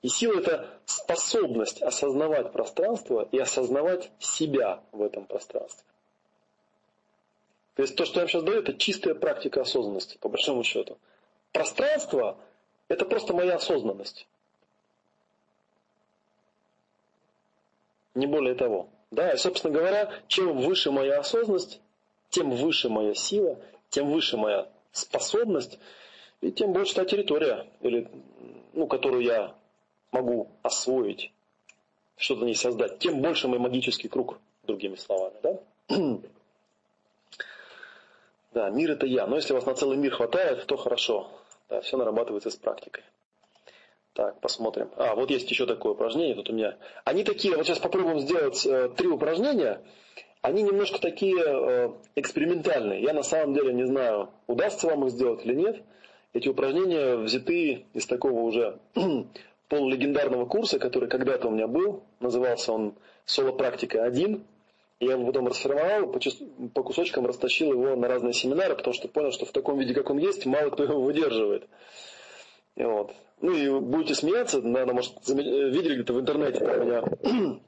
И сила это способность осознавать пространство и осознавать себя в этом пространстве. То есть то, что я вам сейчас даю, это чистая практика осознанности, по большому счету. Пространство – это просто моя осознанность. Не более того. Да, и, собственно говоря, чем выше моя осознанность, тем выше моя сила, тем выше моя способность, и тем больше та территория, или, ну, которую я могу освоить, что-то на ней создать, тем больше мой магический круг, другими словами. Да? *clears throat* да, мир это я. Но если у вас на целый мир хватает, то хорошо. Да, все нарабатывается с практикой. Так, посмотрим. А, вот есть еще такое упражнение тут у меня. Они такие, вот сейчас попробуем сделать э, три упражнения. Они немножко такие э, экспериментальные. Я на самом деле не знаю, удастся вам их сделать или нет. Эти упражнения взяты из такого уже *clears throat* полулегендарного курса, который когда-то у меня был. Назывался он «Соло-практика 1». Я его потом расформовал, по, по кусочкам растащил его на разные семинары, потому что понял, что в таком виде, как он есть, мало кто его выдерживает. И вот. Ну и будете смеяться, наверное, может, видели где-то в интернете меня *clears throat*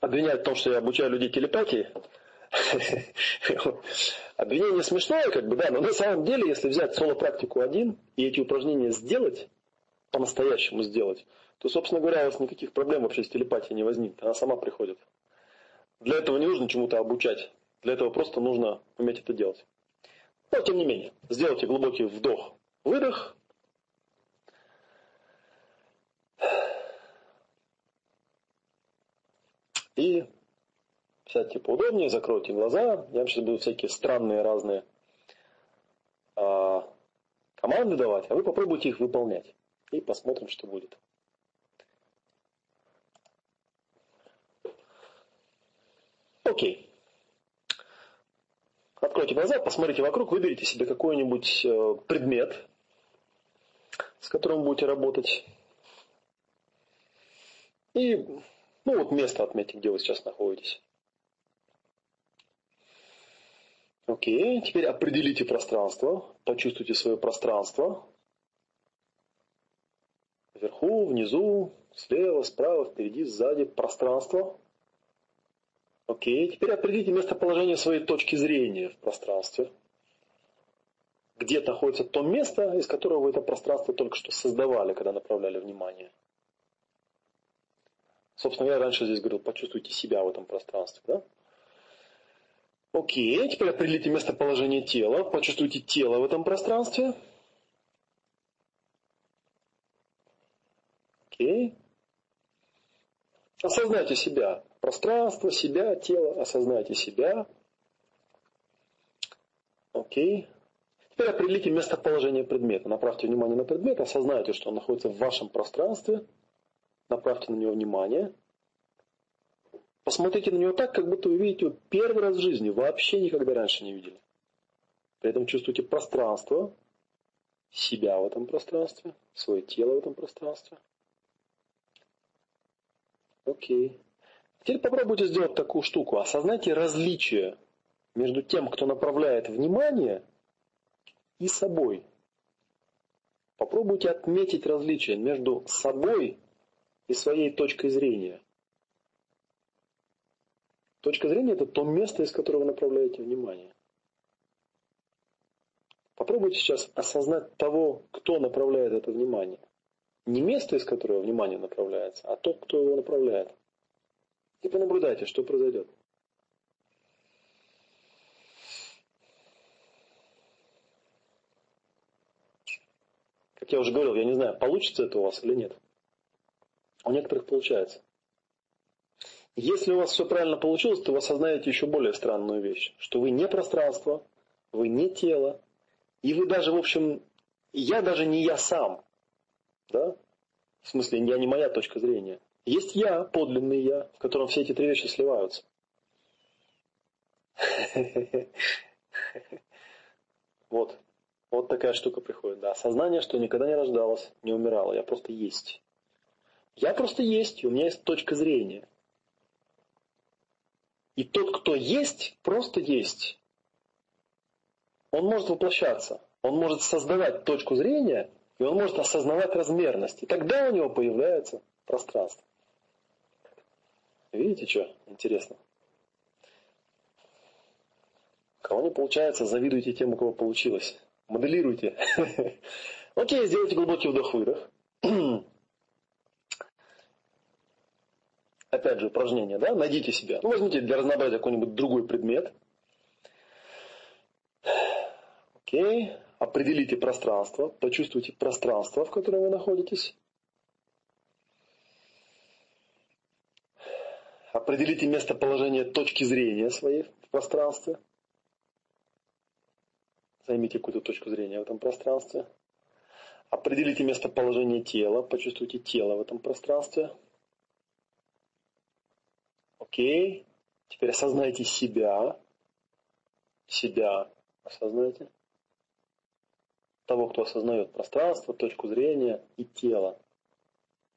обвиняют в том, что я обучаю людей телепатии. *laughs* Обвинение смешное, как бы, да, но на самом деле, если взять соло-практику один и эти упражнения сделать, по-настоящему сделать, то, собственно говоря, у вас никаких проблем вообще с телепатией не возникнет. Она сама приходит. Для этого не нужно чему-то обучать. Для этого просто нужно уметь это делать. Но, тем не менее, сделайте глубокий вдох, выдох, И сядьте поудобнее, закройте глаза. Я вам сейчас буду всякие странные разные, а, команды давать, а вы попробуйте их выполнять. И посмотрим, что будет. Окей. Откройте глаза, посмотрите вокруг, выберите себе какой-нибудь э, предмет, с которым будете работать. И, ну вот место отметьте, где вы сейчас находитесь. Окей, теперь определите пространство, почувствуйте свое пространство. Вверху, внизу, слева, справа, впереди, сзади пространство. Окей, теперь определите местоположение своей точки зрения в пространстве. Где находится то место, из которого вы это пространство только что создавали, когда направляли внимание. Собственно, я раньше здесь говорил, почувствуйте себя в этом пространстве. Да? Окей, теперь определите местоположение тела, почувствуйте тело в этом пространстве. Окей. Осознайте себя. Пространство, себя, тело. Осознайте себя. Окей. Теперь определите местоположение предмета. Направьте внимание на предмет, осознайте, что он находится в вашем пространстве. Направьте на него внимание. Посмотрите на него так, как будто вы видите его первый раз в жизни, вообще никогда раньше не видели. При этом чувствуйте пространство, себя в этом пространстве, свое тело в этом пространстве. Окей. Теперь попробуйте сделать такую штуку. Осознайте различие между тем, кто направляет внимание, и собой. Попробуйте отметить различие между собой и своей точкой зрения. Точка зрения – это то место, из которого вы направляете внимание. Попробуйте сейчас осознать того, кто направляет это внимание. Не место, из которого внимание направляется, а тот, кто его направляет. И понаблюдайте, что произойдет. Как я уже говорил, я не знаю, получится это у вас или нет. У некоторых получается. Если у вас все правильно получилось, то вы осознаете еще более странную вещь, что вы не пространство, вы не тело, и вы даже, в общем, я даже не я сам. Да? В смысле, я не моя точка зрения. Есть я, подлинный я, в котором все эти три вещи сливаются. Вот. Вот такая штука приходит. Да. Осознание, что никогда не рождалось, не умирало. Я просто есть. Я просто есть, у меня есть точка зрения. И тот, кто есть, просто есть. Он может воплощаться. Он может создавать точку зрения, и он может осознавать размерность. И тогда у него появляется пространство. Видите, что интересно? Кого не получается, завидуйте тем, у кого получилось. Моделируйте. *laughs* Окей, сделайте глубокий вдох-выдох. *clears throat* опять же, упражнение, да, найдите себя. Ну, возьмите для разнообразия какой-нибудь другой предмет. Окей. Определите пространство, почувствуйте пространство, в котором вы находитесь. Определите местоположение точки зрения своей в пространстве. Займите какую-то точку зрения в этом пространстве. Определите местоположение тела, почувствуйте тело в этом пространстве. Окей. Теперь осознайте себя. Себя осознайте. Того, кто осознает пространство, точку зрения и тело.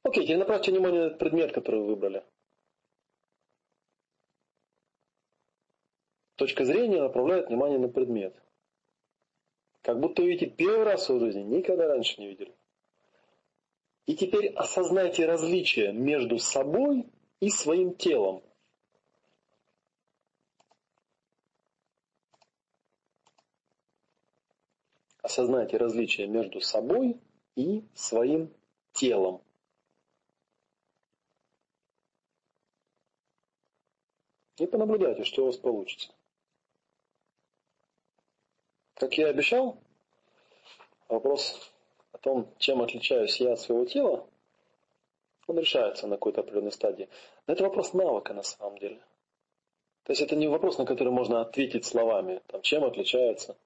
Окей, теперь направьте внимание на этот предмет, который вы выбрали. Точка зрения направляет внимание на предмет. Как будто вы видите первый раз в жизни, никогда раньше не видели. И теперь осознайте различие между собой и своим телом. Осознайте различия между собой и своим телом. И понаблюдайте, что у вас получится. Как я и обещал, вопрос о том, чем отличаюсь я от своего тела, он решается на какой-то определенной стадии. Но это вопрос навыка на самом деле. То есть это не вопрос, на который можно ответить словами, там, чем отличается.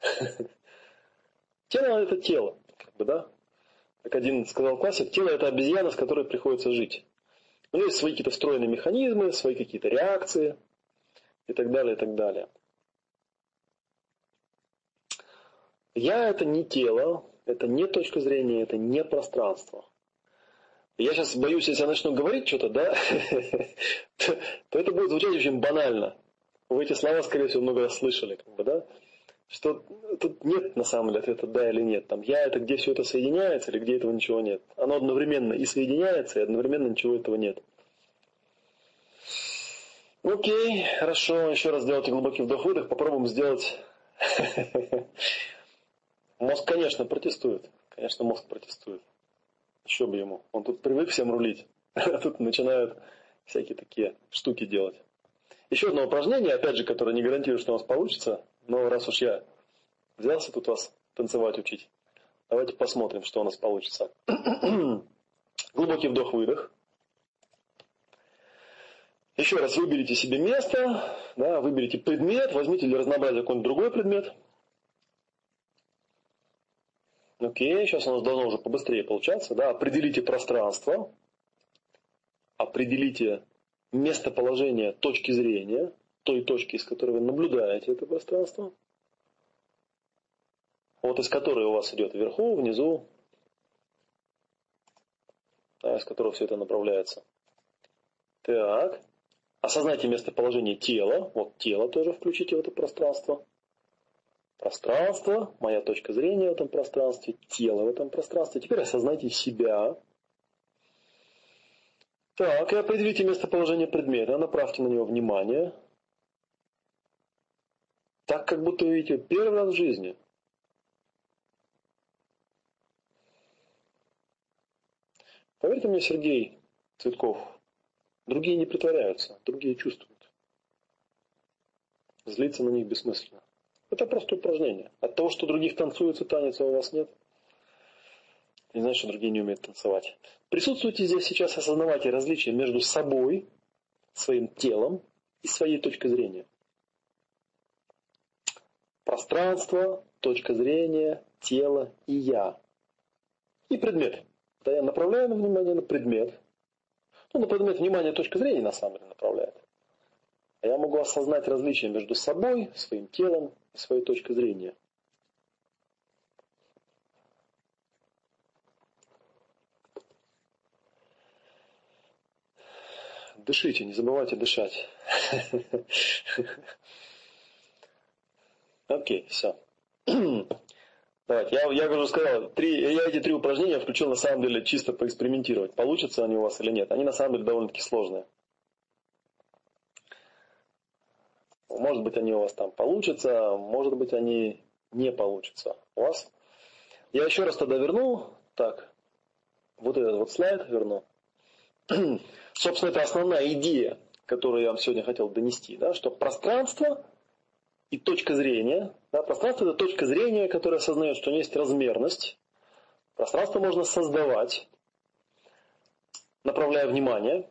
*laughs* Тело это тело, как бы, да? Как один сказал классик, тело это обезьяна, с которой приходится жить. У нее есть свои какие-то встроенные механизмы, свои какие-то реакции и так далее, и так далее. Я это не тело, это не точка зрения, это не пространство. Я сейчас боюсь, если я начну говорить что-то, да, *laughs* то это будет звучать очень банально. Вы эти слова, скорее всего, много раз слышали, как бы, да? Что тут нет на самом деле ответа да или нет. Там я это где все это соединяется или где этого ничего нет. Оно одновременно и соединяется, и одновременно ничего этого нет. Окей, хорошо, еще раз сделайте глубокий вдох-выдох, попробуем сделать... *laughs* Мозг, конечно, протестует. Конечно, мозг протестует. Еще бы ему. Он тут привык всем рулить. *laughs* А тут начинают всякие такие штуки делать. Еще одно упражнение, опять же, которое не гарантирует, что у нас получится. Но раз уж я взялся тут вас танцевать учить, давайте посмотрим, что у нас получится. *clears throat* Глубокий вдох-выдох. Еще раз выберите себе место, да, выберите предмет, возьмите для разнообразия какой-нибудь другой предмет. Окей, сейчас у нас должно уже побыстрее получаться. Да, определите пространство, определите местоположение точки зрения, той точки, из которой вы наблюдаете это пространство. Вот из которой у вас идет вверху, внизу, да, из которого все это направляется. Так. Осознайте местоположение тела. Вот тело тоже включите в это пространство. Пространство, моя точка зрения в этом пространстве, тело в этом пространстве. Теперь осознайте себя. Так, и определите местоположение предмета, направьте на него внимание. Так, как будто вы видите первый раз в жизни. Поверьте мне, Сергей Цветков, другие не притворяются, другие чувствуют. Злиться на них бессмысленно. Это просто упражнение. От того, что других танцуется танец, а у вас нет, не значит, что другие не умеют танцевать. Присутствуйте здесь сейчас, осознавайте различия между собой, своим телом и своей точкой зрения. Пространство, точка зрения, тело и я. И предмет. Да, я направляю внимание на предмет. Ну, на предмет внимания точка зрения на самом деле направляет. А я могу осознать различия между собой, своим телом и своей точкой зрения. Дышите, не забывайте дышать. *laughs* Окей, все. Давайте, *clears throat* я, я уже сказал, три, я эти три упражнения включил на самом деле чисто поэкспериментировать. Получатся они у вас или нет. Они на самом деле довольно-таки сложные. Может быть, они у вас там получатся, может быть, они не получатся у вас. Я еще раз тогда верну. Так, вот этот вот слайд верну. *clears throat* Собственно, это основная идея, которую я вам сегодня хотел донести, да, что пространство и точка зрения. Да, пространство – это точка зрения, которая осознает, что есть размерность. Пространство можно создавать, направляя внимание.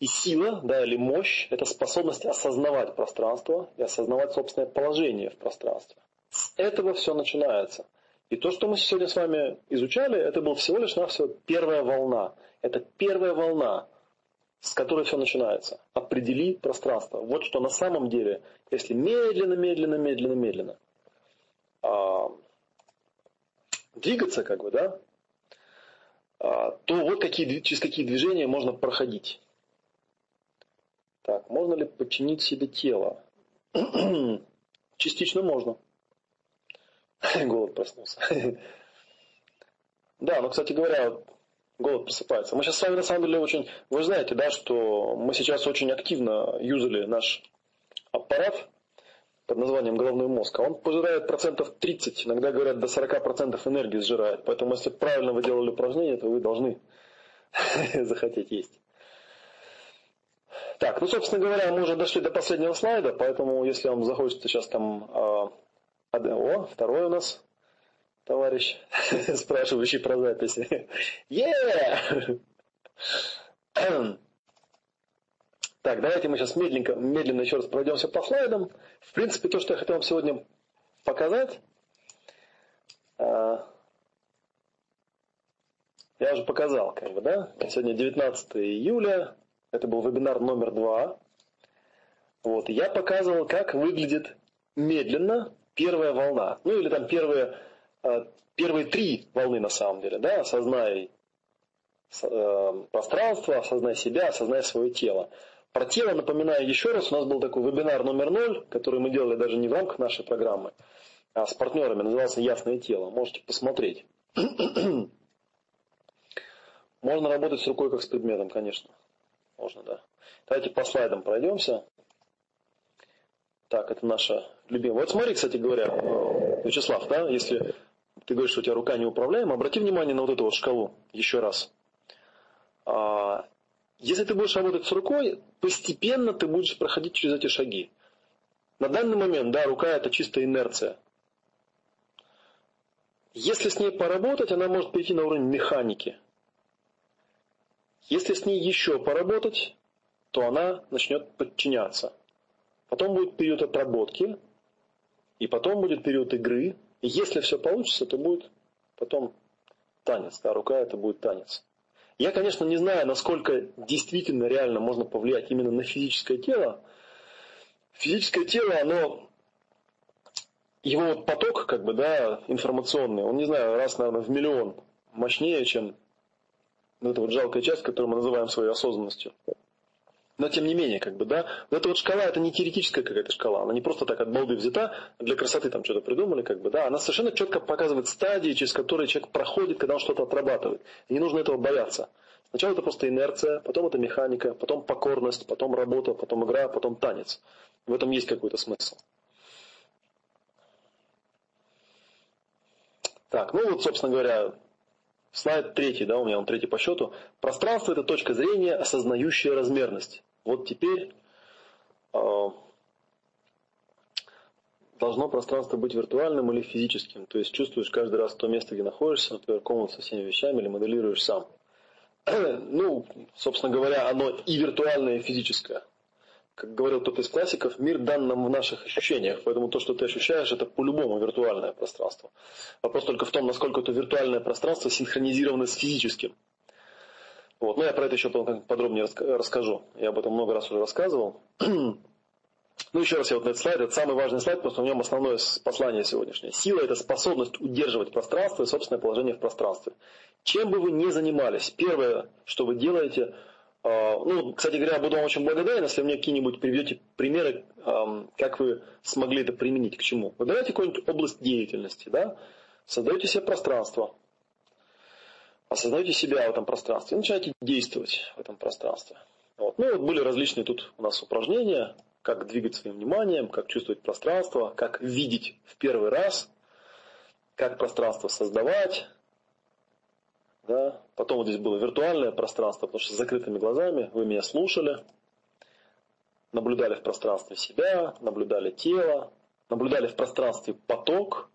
И сила, да, или мощь – это способность осознавать пространство и осознавать собственное положение в пространстве. С этого все начинается. И то, что мы сегодня с вами изучали, это был всего лишь навсего первая волна. Это первая волна, с которой все начинается. Определи пространство. Вот что на самом деле, если медленно, медленно, медленно, медленно а, двигаться, как бы, да, а, то вот какие, через какие движения можно проходить. Так, можно ли подчинить себе тело? *clears throat* Частично можно. *clears throat* Голод проснулся. *laughs* Да, но, кстати говоря, голод просыпается. Мы сейчас с вами на самом деле очень... Вы знаете, да, что мы сейчас очень активно юзали наш аппарат под названием головной мозг. А он пожирает процентов 30, иногда говорят до 40 процентов энергии сжирает. Поэтому если правильно вы делали упражнение, то вы должны *laughs* захотеть есть. Так, ну, собственно говоря, мы уже дошли до последнего слайда, поэтому если вам захочется сейчас там... Э, о, второй у нас товарищ, *laughs* спрашивающий про записи. Yeah! Так, давайте мы сейчас медленно, медленно еще раз пройдемся по слайдам. В принципе, то, что я хотел вам сегодня показать, А, я уже показал, как бы, да? Сегодня 19 июля, это был вебинар номер два. Вот, я показывал, как выглядит медленно первая волна. Ну или там первые, первые три волны на самом деле, да, осознай э, пространство, осознай себя, осознай свое тело. Про тело напоминаю еще раз, у нас был такой вебинар номер ноль, который мы делали даже не в рамках нашей программы, а с партнерами, назывался «Ясное тело». Можете посмотреть. *clears throat* Можно работать с рукой как с предметом, конечно. Можно, да. Давайте по слайдам пройдемся. Так, это наша любимая. Вот смотри, кстати говоря, э, Вячеслав, да, если ты говоришь, что у тебя рука неуправляема, обрати внимание на вот эту вот шкалу еще раз. А, если ты будешь работать с рукой, постепенно ты будешь проходить через эти шаги. На данный момент, да, рука это чистая инерция. Если с ней поработать, она может перейти на уровень механики. Если с ней еще поработать, то она начнет подчиняться. Потом будет период отработки, и потом будет период игры. Если все получится, то будет потом танец. Да, рука это будет танец. Я, конечно, не знаю, насколько действительно реально можно повлиять именно на физическое тело. Физическое тело, оно, его вот поток, как бы, да, информационный, он, не знаю, раз, наверное, в миллион мощнее, чем вот эта вот жалкая часть, которую мы называем своей осознанностью. Но тем не менее, как бы, да, вот эта вот шкала, это не теоретическая какая-то шкала, она не просто так от балды взята, для красоты там что-то придумали, как бы, да, она совершенно четко показывает стадии, через которые человек проходит, когда он что-то отрабатывает. И не нужно этого бояться. Сначала это просто инерция, потом это механика, потом покорность, потом работа, потом игра, потом танец. В этом есть какой-то смысл. Так, ну вот, собственно говоря, слайд третий, да, у меня он третий по счету. Пространство – это точка зрения, осознающая размерность. Вот теперь э, должно пространство быть виртуальным или физическим. То есть чувствуешь каждый раз то место, где находишься, например, комнату со всеми вещами, или моделируешь сам. *clears throat* ну, собственно говоря, оно и виртуальное, и физическое. Как говорил кто-то из классиков, мир дан нам в наших ощущениях, поэтому то, что ты ощущаешь, это по-любому виртуальное пространство. Вопрос только в том, насколько это виртуальное пространство синхронизировано с физическим. Вот. Но я про это еще подробнее расскажу. Я об этом много раз уже рассказывал. *clears throat* Ну, еще раз я вот на этот слайд. Это самый важный слайд, потому что в нем основное послание сегодняшнее. Сила – это способность удерживать пространство и собственное положение в пространстве. Чем бы вы ни занимались, первое, что вы делаете, э, ну, кстати говоря, буду вам очень благодарен, если мне какие-нибудь приведете примеры, как вы смогли это применить, к чему. Выбирайте какую-нибудь область деятельности, да, создаете себе пространство, осознаете себя в этом пространстве и начинаете действовать в этом пространстве. Вот. Ну, вот были различные тут у нас упражнения, как двигать своим вниманием, как чувствовать пространство, как видеть в первый раз, как пространство создавать. Да. Потом вот здесь было виртуальное пространство, потому что с закрытыми глазами вы меня слушали, наблюдали в пространстве себя, наблюдали тело, наблюдали в пространстве поток.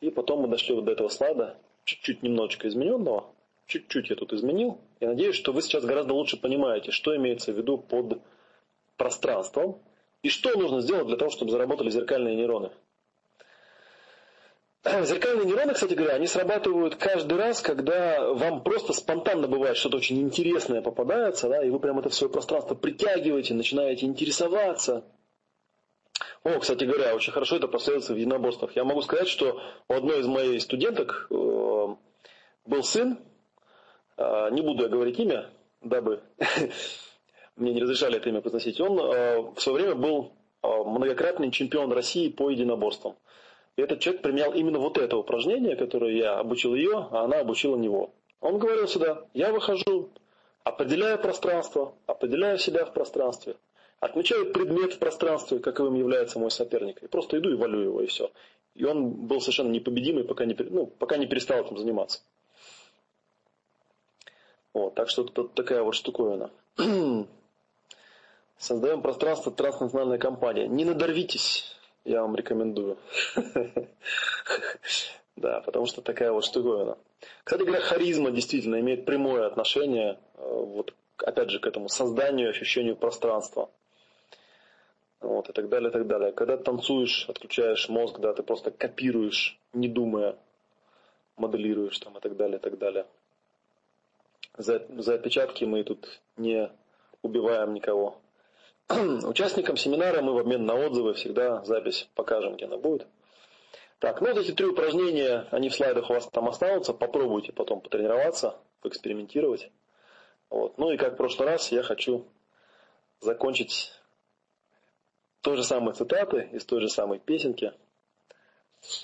И потом мы дошли вот до этого слайда, чуть-чуть немножечко измененного. Чуть-чуть я тут изменил. Я надеюсь, что вы сейчас гораздо лучше понимаете, что имеется в виду под пространством, и что нужно сделать для того, чтобы заработали зеркальные нейроны. *clears throat* Зеркальные нейроны, кстати говоря, они срабатывают каждый раз, когда вам просто спонтанно бывает что-то очень интересное попадается, да, и вы прямо это в свое пространство притягиваете, начинаете интересоваться. О, кстати говоря, очень хорошо это прослеживается в единоборствах. Я могу сказать, что у одной из моих студенток э, был сын, э, не буду я говорить имя, дабы *laughs* мне не разрешали это имя произносить, он э, в свое время был э, многократный чемпион России по единоборствам. И этот человек применял именно вот это упражнение, которое я обучил ее, а она обучила него. Он говорил сюда, я выхожу, определяю пространство, определяю себя в пространстве, отмечаю предмет в пространстве, каковым является мой соперник, и просто иду и валю его, и все. И он был совершенно непобедимый, пока не, ну, пока не перестал этим заниматься. Вот, так что тут такая вот штуковина. *clears throat* Создаем пространство транснациональная компания. Не надорвитесь, я вам рекомендую. *laughs* Да, потому что такая вот штуковина. Кстати говоря, харизма действительно имеет прямое отношение, э, вот, опять же, к этому созданию, ощущению пространства. вот, и так далее, и так далее. Когда танцуешь, отключаешь мозг, да, ты просто копируешь, не думая, моделируешь там и так далее, и так далее. За, за опечатки мы тут не убиваем никого. *clears throat* Участникам семинара мы в обмен на отзывы всегда запись покажем, где она будет. Так, ну вот эти три упражнения, они в слайдах у вас там останутся, попробуйте потом потренироваться, поэкспериментировать. Вот. Ну и как в прошлый раз я хочу закончить той же самой цитаты из той же самой песенки.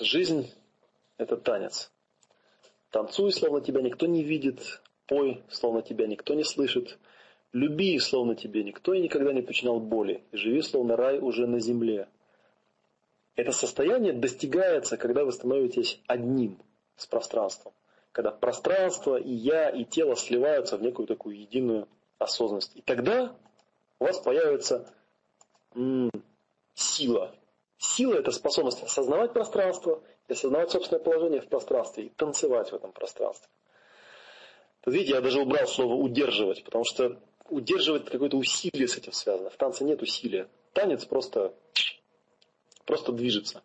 Жизнь – это танец. Танцуй, словно тебя никто не видит, пой, словно тебя никто не слышит, люби, словно тебе никто и никогда не причинял боли, и живи, словно рай уже на земле. Это состояние достигается, когда вы становитесь одним с пространством. Когда пространство и я, и тело сливаются в некую такую единую осознанность. И тогда у вас появится м- сила. Сила – это способность осознавать пространство, и осознавать собственное положение в пространстве и танцевать в этом пространстве. Тут видите, я даже убрал слово «удерживать», потому что удерживать какое-то усилие с этим связано. В танце нет усилия. Танец просто просто движется.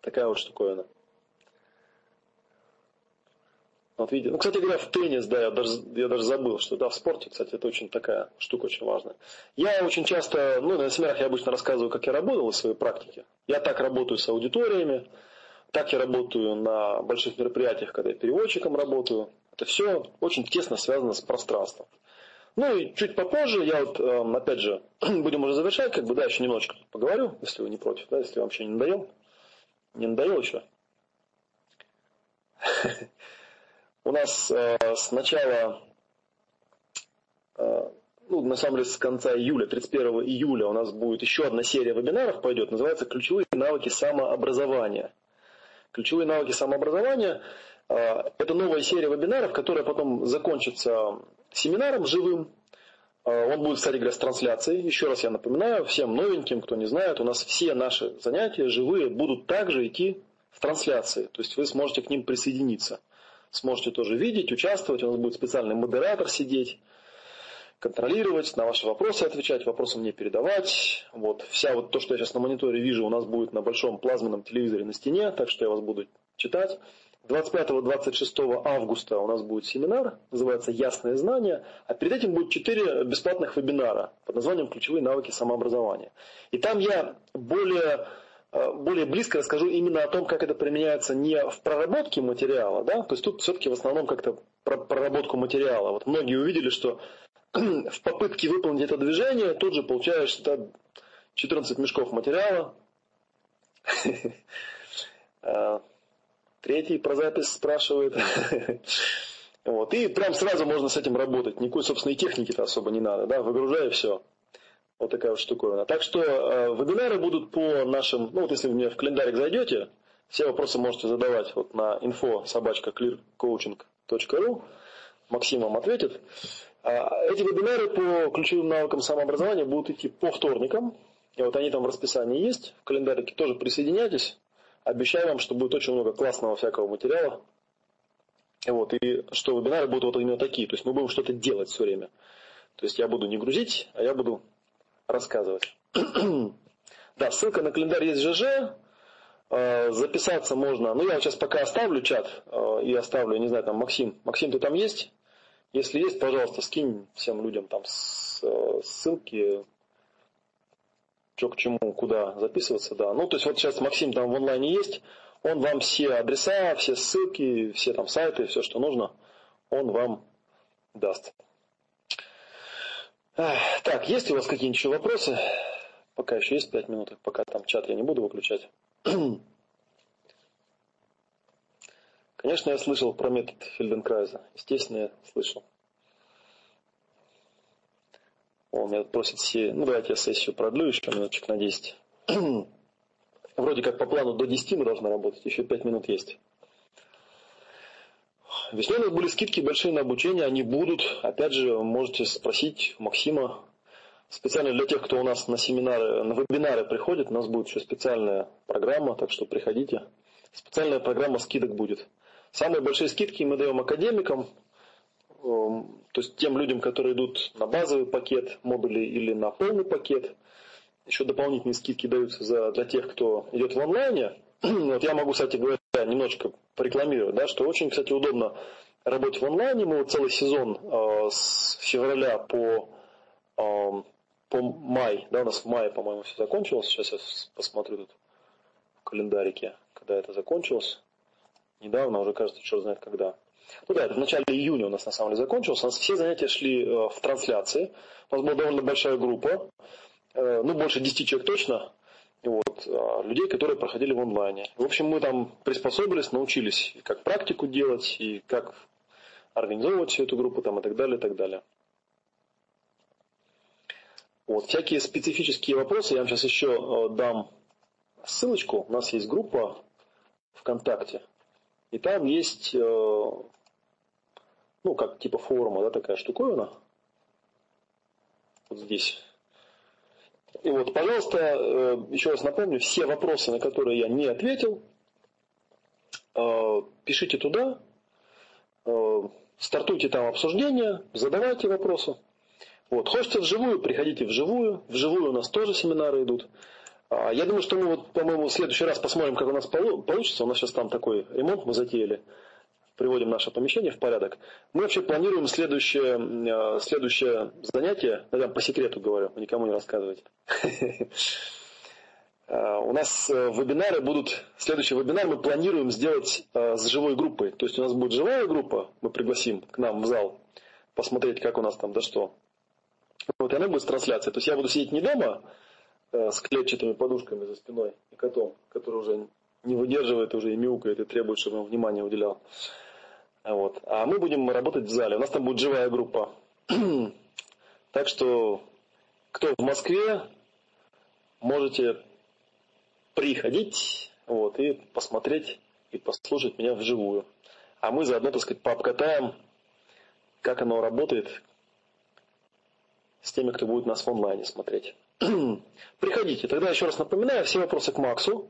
Такая вот штуковина. Вот видите, ну, кстати говоря, в теннис, да, я даже, я даже забыл, что да, в спорте, кстати, это очень такая штука очень важная. Я очень часто, ну, на семинарах я обычно рассказываю, как я работал в своей практике. Я так работаю с аудиториями, так я работаю на больших мероприятиях, когда я переводчиком работаю. Это все очень тесно связано с пространством. Ну и чуть попозже я вот, эм, опять же, *clears throat* будем уже завершать, как бы, да, еще немножечко поговорю, если вы не против, да, если вам еще не надоел. Не надоел еще? *laughs* У нас э, с начала, э, ну, на самом деле, с конца июля, 31 июля у нас будет еще одна серия вебинаров пойдет, называется «Ключевые навыки самообразования». Ключевые навыки самообразования это новая серия вебинаров, которая потом закончится семинаром живым. А, он будет, кстати говоря, с трансляцией. Еще раз я напоминаю всем новеньким, кто не знает, у нас все наши занятия живые будут также идти в трансляции. То есть вы сможете к ним присоединиться. Сможете тоже видеть, участвовать. У нас будет специальный модератор сидеть, контролировать, на ваши вопросы отвечать, вопросы мне передавать. Вот. Вся вот то, что я сейчас на мониторе вижу, у нас будет на большом плазменном телевизоре на стене, так что я вас буду читать. 25-26 августа у нас будет семинар, называется «Ясное знание», а перед этим будет 4 бесплатных вебинара под названием «Ключевые навыки самообразования». И там я более, э, более близко расскажу именно о том, как это применяется не в проработке материала, да, то есть тут все-таки в основном как-то про проработку материала. Вот многие увидели, что *clears throat* в попытке выполнить это движение тут же получаешь 14 мешков материала, *laughs* э, Третий про запись спрашивает. *laughs* Вот. И прям сразу можно с этим работать. Никакой, собственно, и техники-то особо не надо. Да? Выгружай и все. Вот такая вот штуковина. Так что э, вебинары будут по нашим, ну вот если вы мне в календарик зайдете, все вопросы можете задавать вот на info собачка clearcoaching.ru. Максим вам ответит. А эти вебинары по ключевым навыкам самообразования будут идти по вторникам. И вот они там в расписании есть. В календарике тоже присоединяйтесь. Обещаю вам, что будет очень много классного всякого материала. Вот, и что вебинары будут вот именно такие. То есть мы будем что-то делать все время. То есть я буду не грузить, а я буду рассказывать. *clears throat* да, ссылка на календарь есть ЖЖ. Э, записаться можно. Ну, я сейчас пока оставлю чат э, и оставлю, не знаю, там Максим. Максим, ты там есть? Если есть, пожалуйста, скинь всем людям там э, ссылки что к чему, куда записываться, да. Ну, то есть вот сейчас Максим там в онлайне есть, он вам все адреса, все ссылки, все там сайты, все, что нужно, он вам даст. Так, есть у вас какие-нибудь еще вопросы? Пока еще есть пять минут, пока там чат я не буду выключать. Конечно, я слышал про метод Фельденкрайза. Естественно, я слышал. Он меня просит все, ну давайте я сессию продлю еще минуточек на 10. *clears throat* Вроде как по плану до 10 мы должны работать, еще 5 минут есть. Весной у нас были скидки большие на обучение, они будут. Опять же, можете спросить Максима. Специально для тех, кто у нас на семинары, на вебинары приходит, у нас будет еще специальная программа, так что приходите. Специальная программа скидок будет. Самые большие скидки мы даем академикам, то есть тем людям, которые идут на базовый пакет модулей или на полный пакет, еще дополнительные скидки даются за, для тех, кто идет в онлайне. *clears throat* вот я могу, кстати говоря, немножечко порекламировать, да, что очень, кстати, удобно работать в онлайне. Мы вот целый сезон э, с февраля по, э, по май, да, у нас в мае, по-моему, все закончилось. Сейчас я посмотрю тут в календарике, когда это закончилось. Недавно, уже кажется, черт знает когда. Ну да, это в начале июня у нас на самом деле закончилось. У нас все занятия шли э, в трансляции. У нас была довольно большая группа, э, ну больше 10 человек точно, вот, а, людей, которые проходили в онлайне. В общем, мы там приспособились, научились как практику делать, и как организовывать всю эту группу там, и так далее, и так далее. Вот, всякие специфические вопросы я вам сейчас еще э, дам ссылочку. У нас есть группа ВКонтакте. И там есть, ну, как типа форума, да, такая штуковина. Вот здесь. И вот, пожалуйста, э, еще раз напомню, все вопросы, на которые я не ответил, э, пишите туда, стартуйте там обсуждение, задавайте вопросы. Вот. Хочется вживую, приходите вживую. Вживую у нас тоже семинары идут. А, я думаю, что мы вот, по-моему, в следующий раз посмотрим, как у нас получится. У нас сейчас там такой ремонт мы затеяли. Приводим наше помещение в порядок. Мы вообще планируем следующее, а, следующее занятие, я по секрету говорю, никому не рассказывайте. А, *laughs* у нас э, вебинары будут, следующий вебинар мы планируем сделать с живой группой. То есть у нас будет живая группа, мы пригласим к нам в зал, посмотреть, как у нас там, да что. Вот и она будет с трансляцией. То есть я буду сидеть не дома, Э, с клетчатыми подушками за спиной и котом, который уже не выдерживает уже и мяукает и требует, чтобы он внимание уделял. Вот. А мы будем работать в зале. У нас там будет живая группа. *clears throat* так что, кто в Москве, можете приходить вот, и посмотреть и послушать меня вживую. А мы заодно, так сказать, пообкатаем, как оно работает с теми, кто будет нас в онлайне смотреть. *clears throat* Приходите. Тогда еще раз напоминаю, все вопросы к Максу.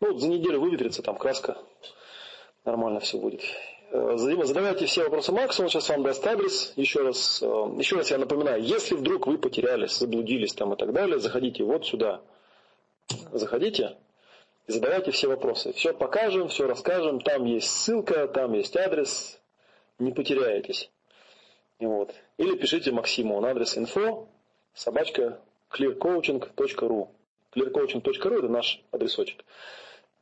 Ну, вот за неделю выветрится там краска. Нормально все будет. Э, задавайте все вопросы Максу, он сейчас вам даст адрес. Еще раз, э, еще раз я напоминаю, если вдруг вы потерялись, заблудились там и так далее, заходите вот сюда. Заходите и задавайте все вопросы. Все покажем, все расскажем. Там есть ссылка, там есть адрес. Не потеряетесь. Вот. Или пишите Максиму на адрес info собачка clearcoaching.ru. clearcoaching.ru это наш адресочек.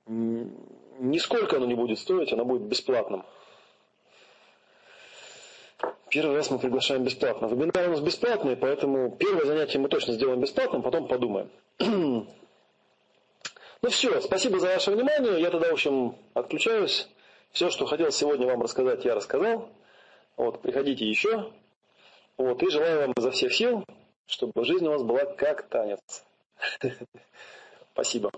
Нисколько оно не будет стоить, оно будет бесплатным. Первый раз мы приглашаем бесплатно. Вебинар у нас бесплатный, поэтому первое занятие мы точно сделаем бесплатным, потом подумаем. *clears throat* Ну все, спасибо за ваше внимание. Я тогда, в общем, отключаюсь. Все, что хотел сегодня вам рассказать, я рассказал. Вот, приходите еще. Вот, и желаю вам изо всех сил чтобы жизнь у вас была как танец. *laughs* Спасибо.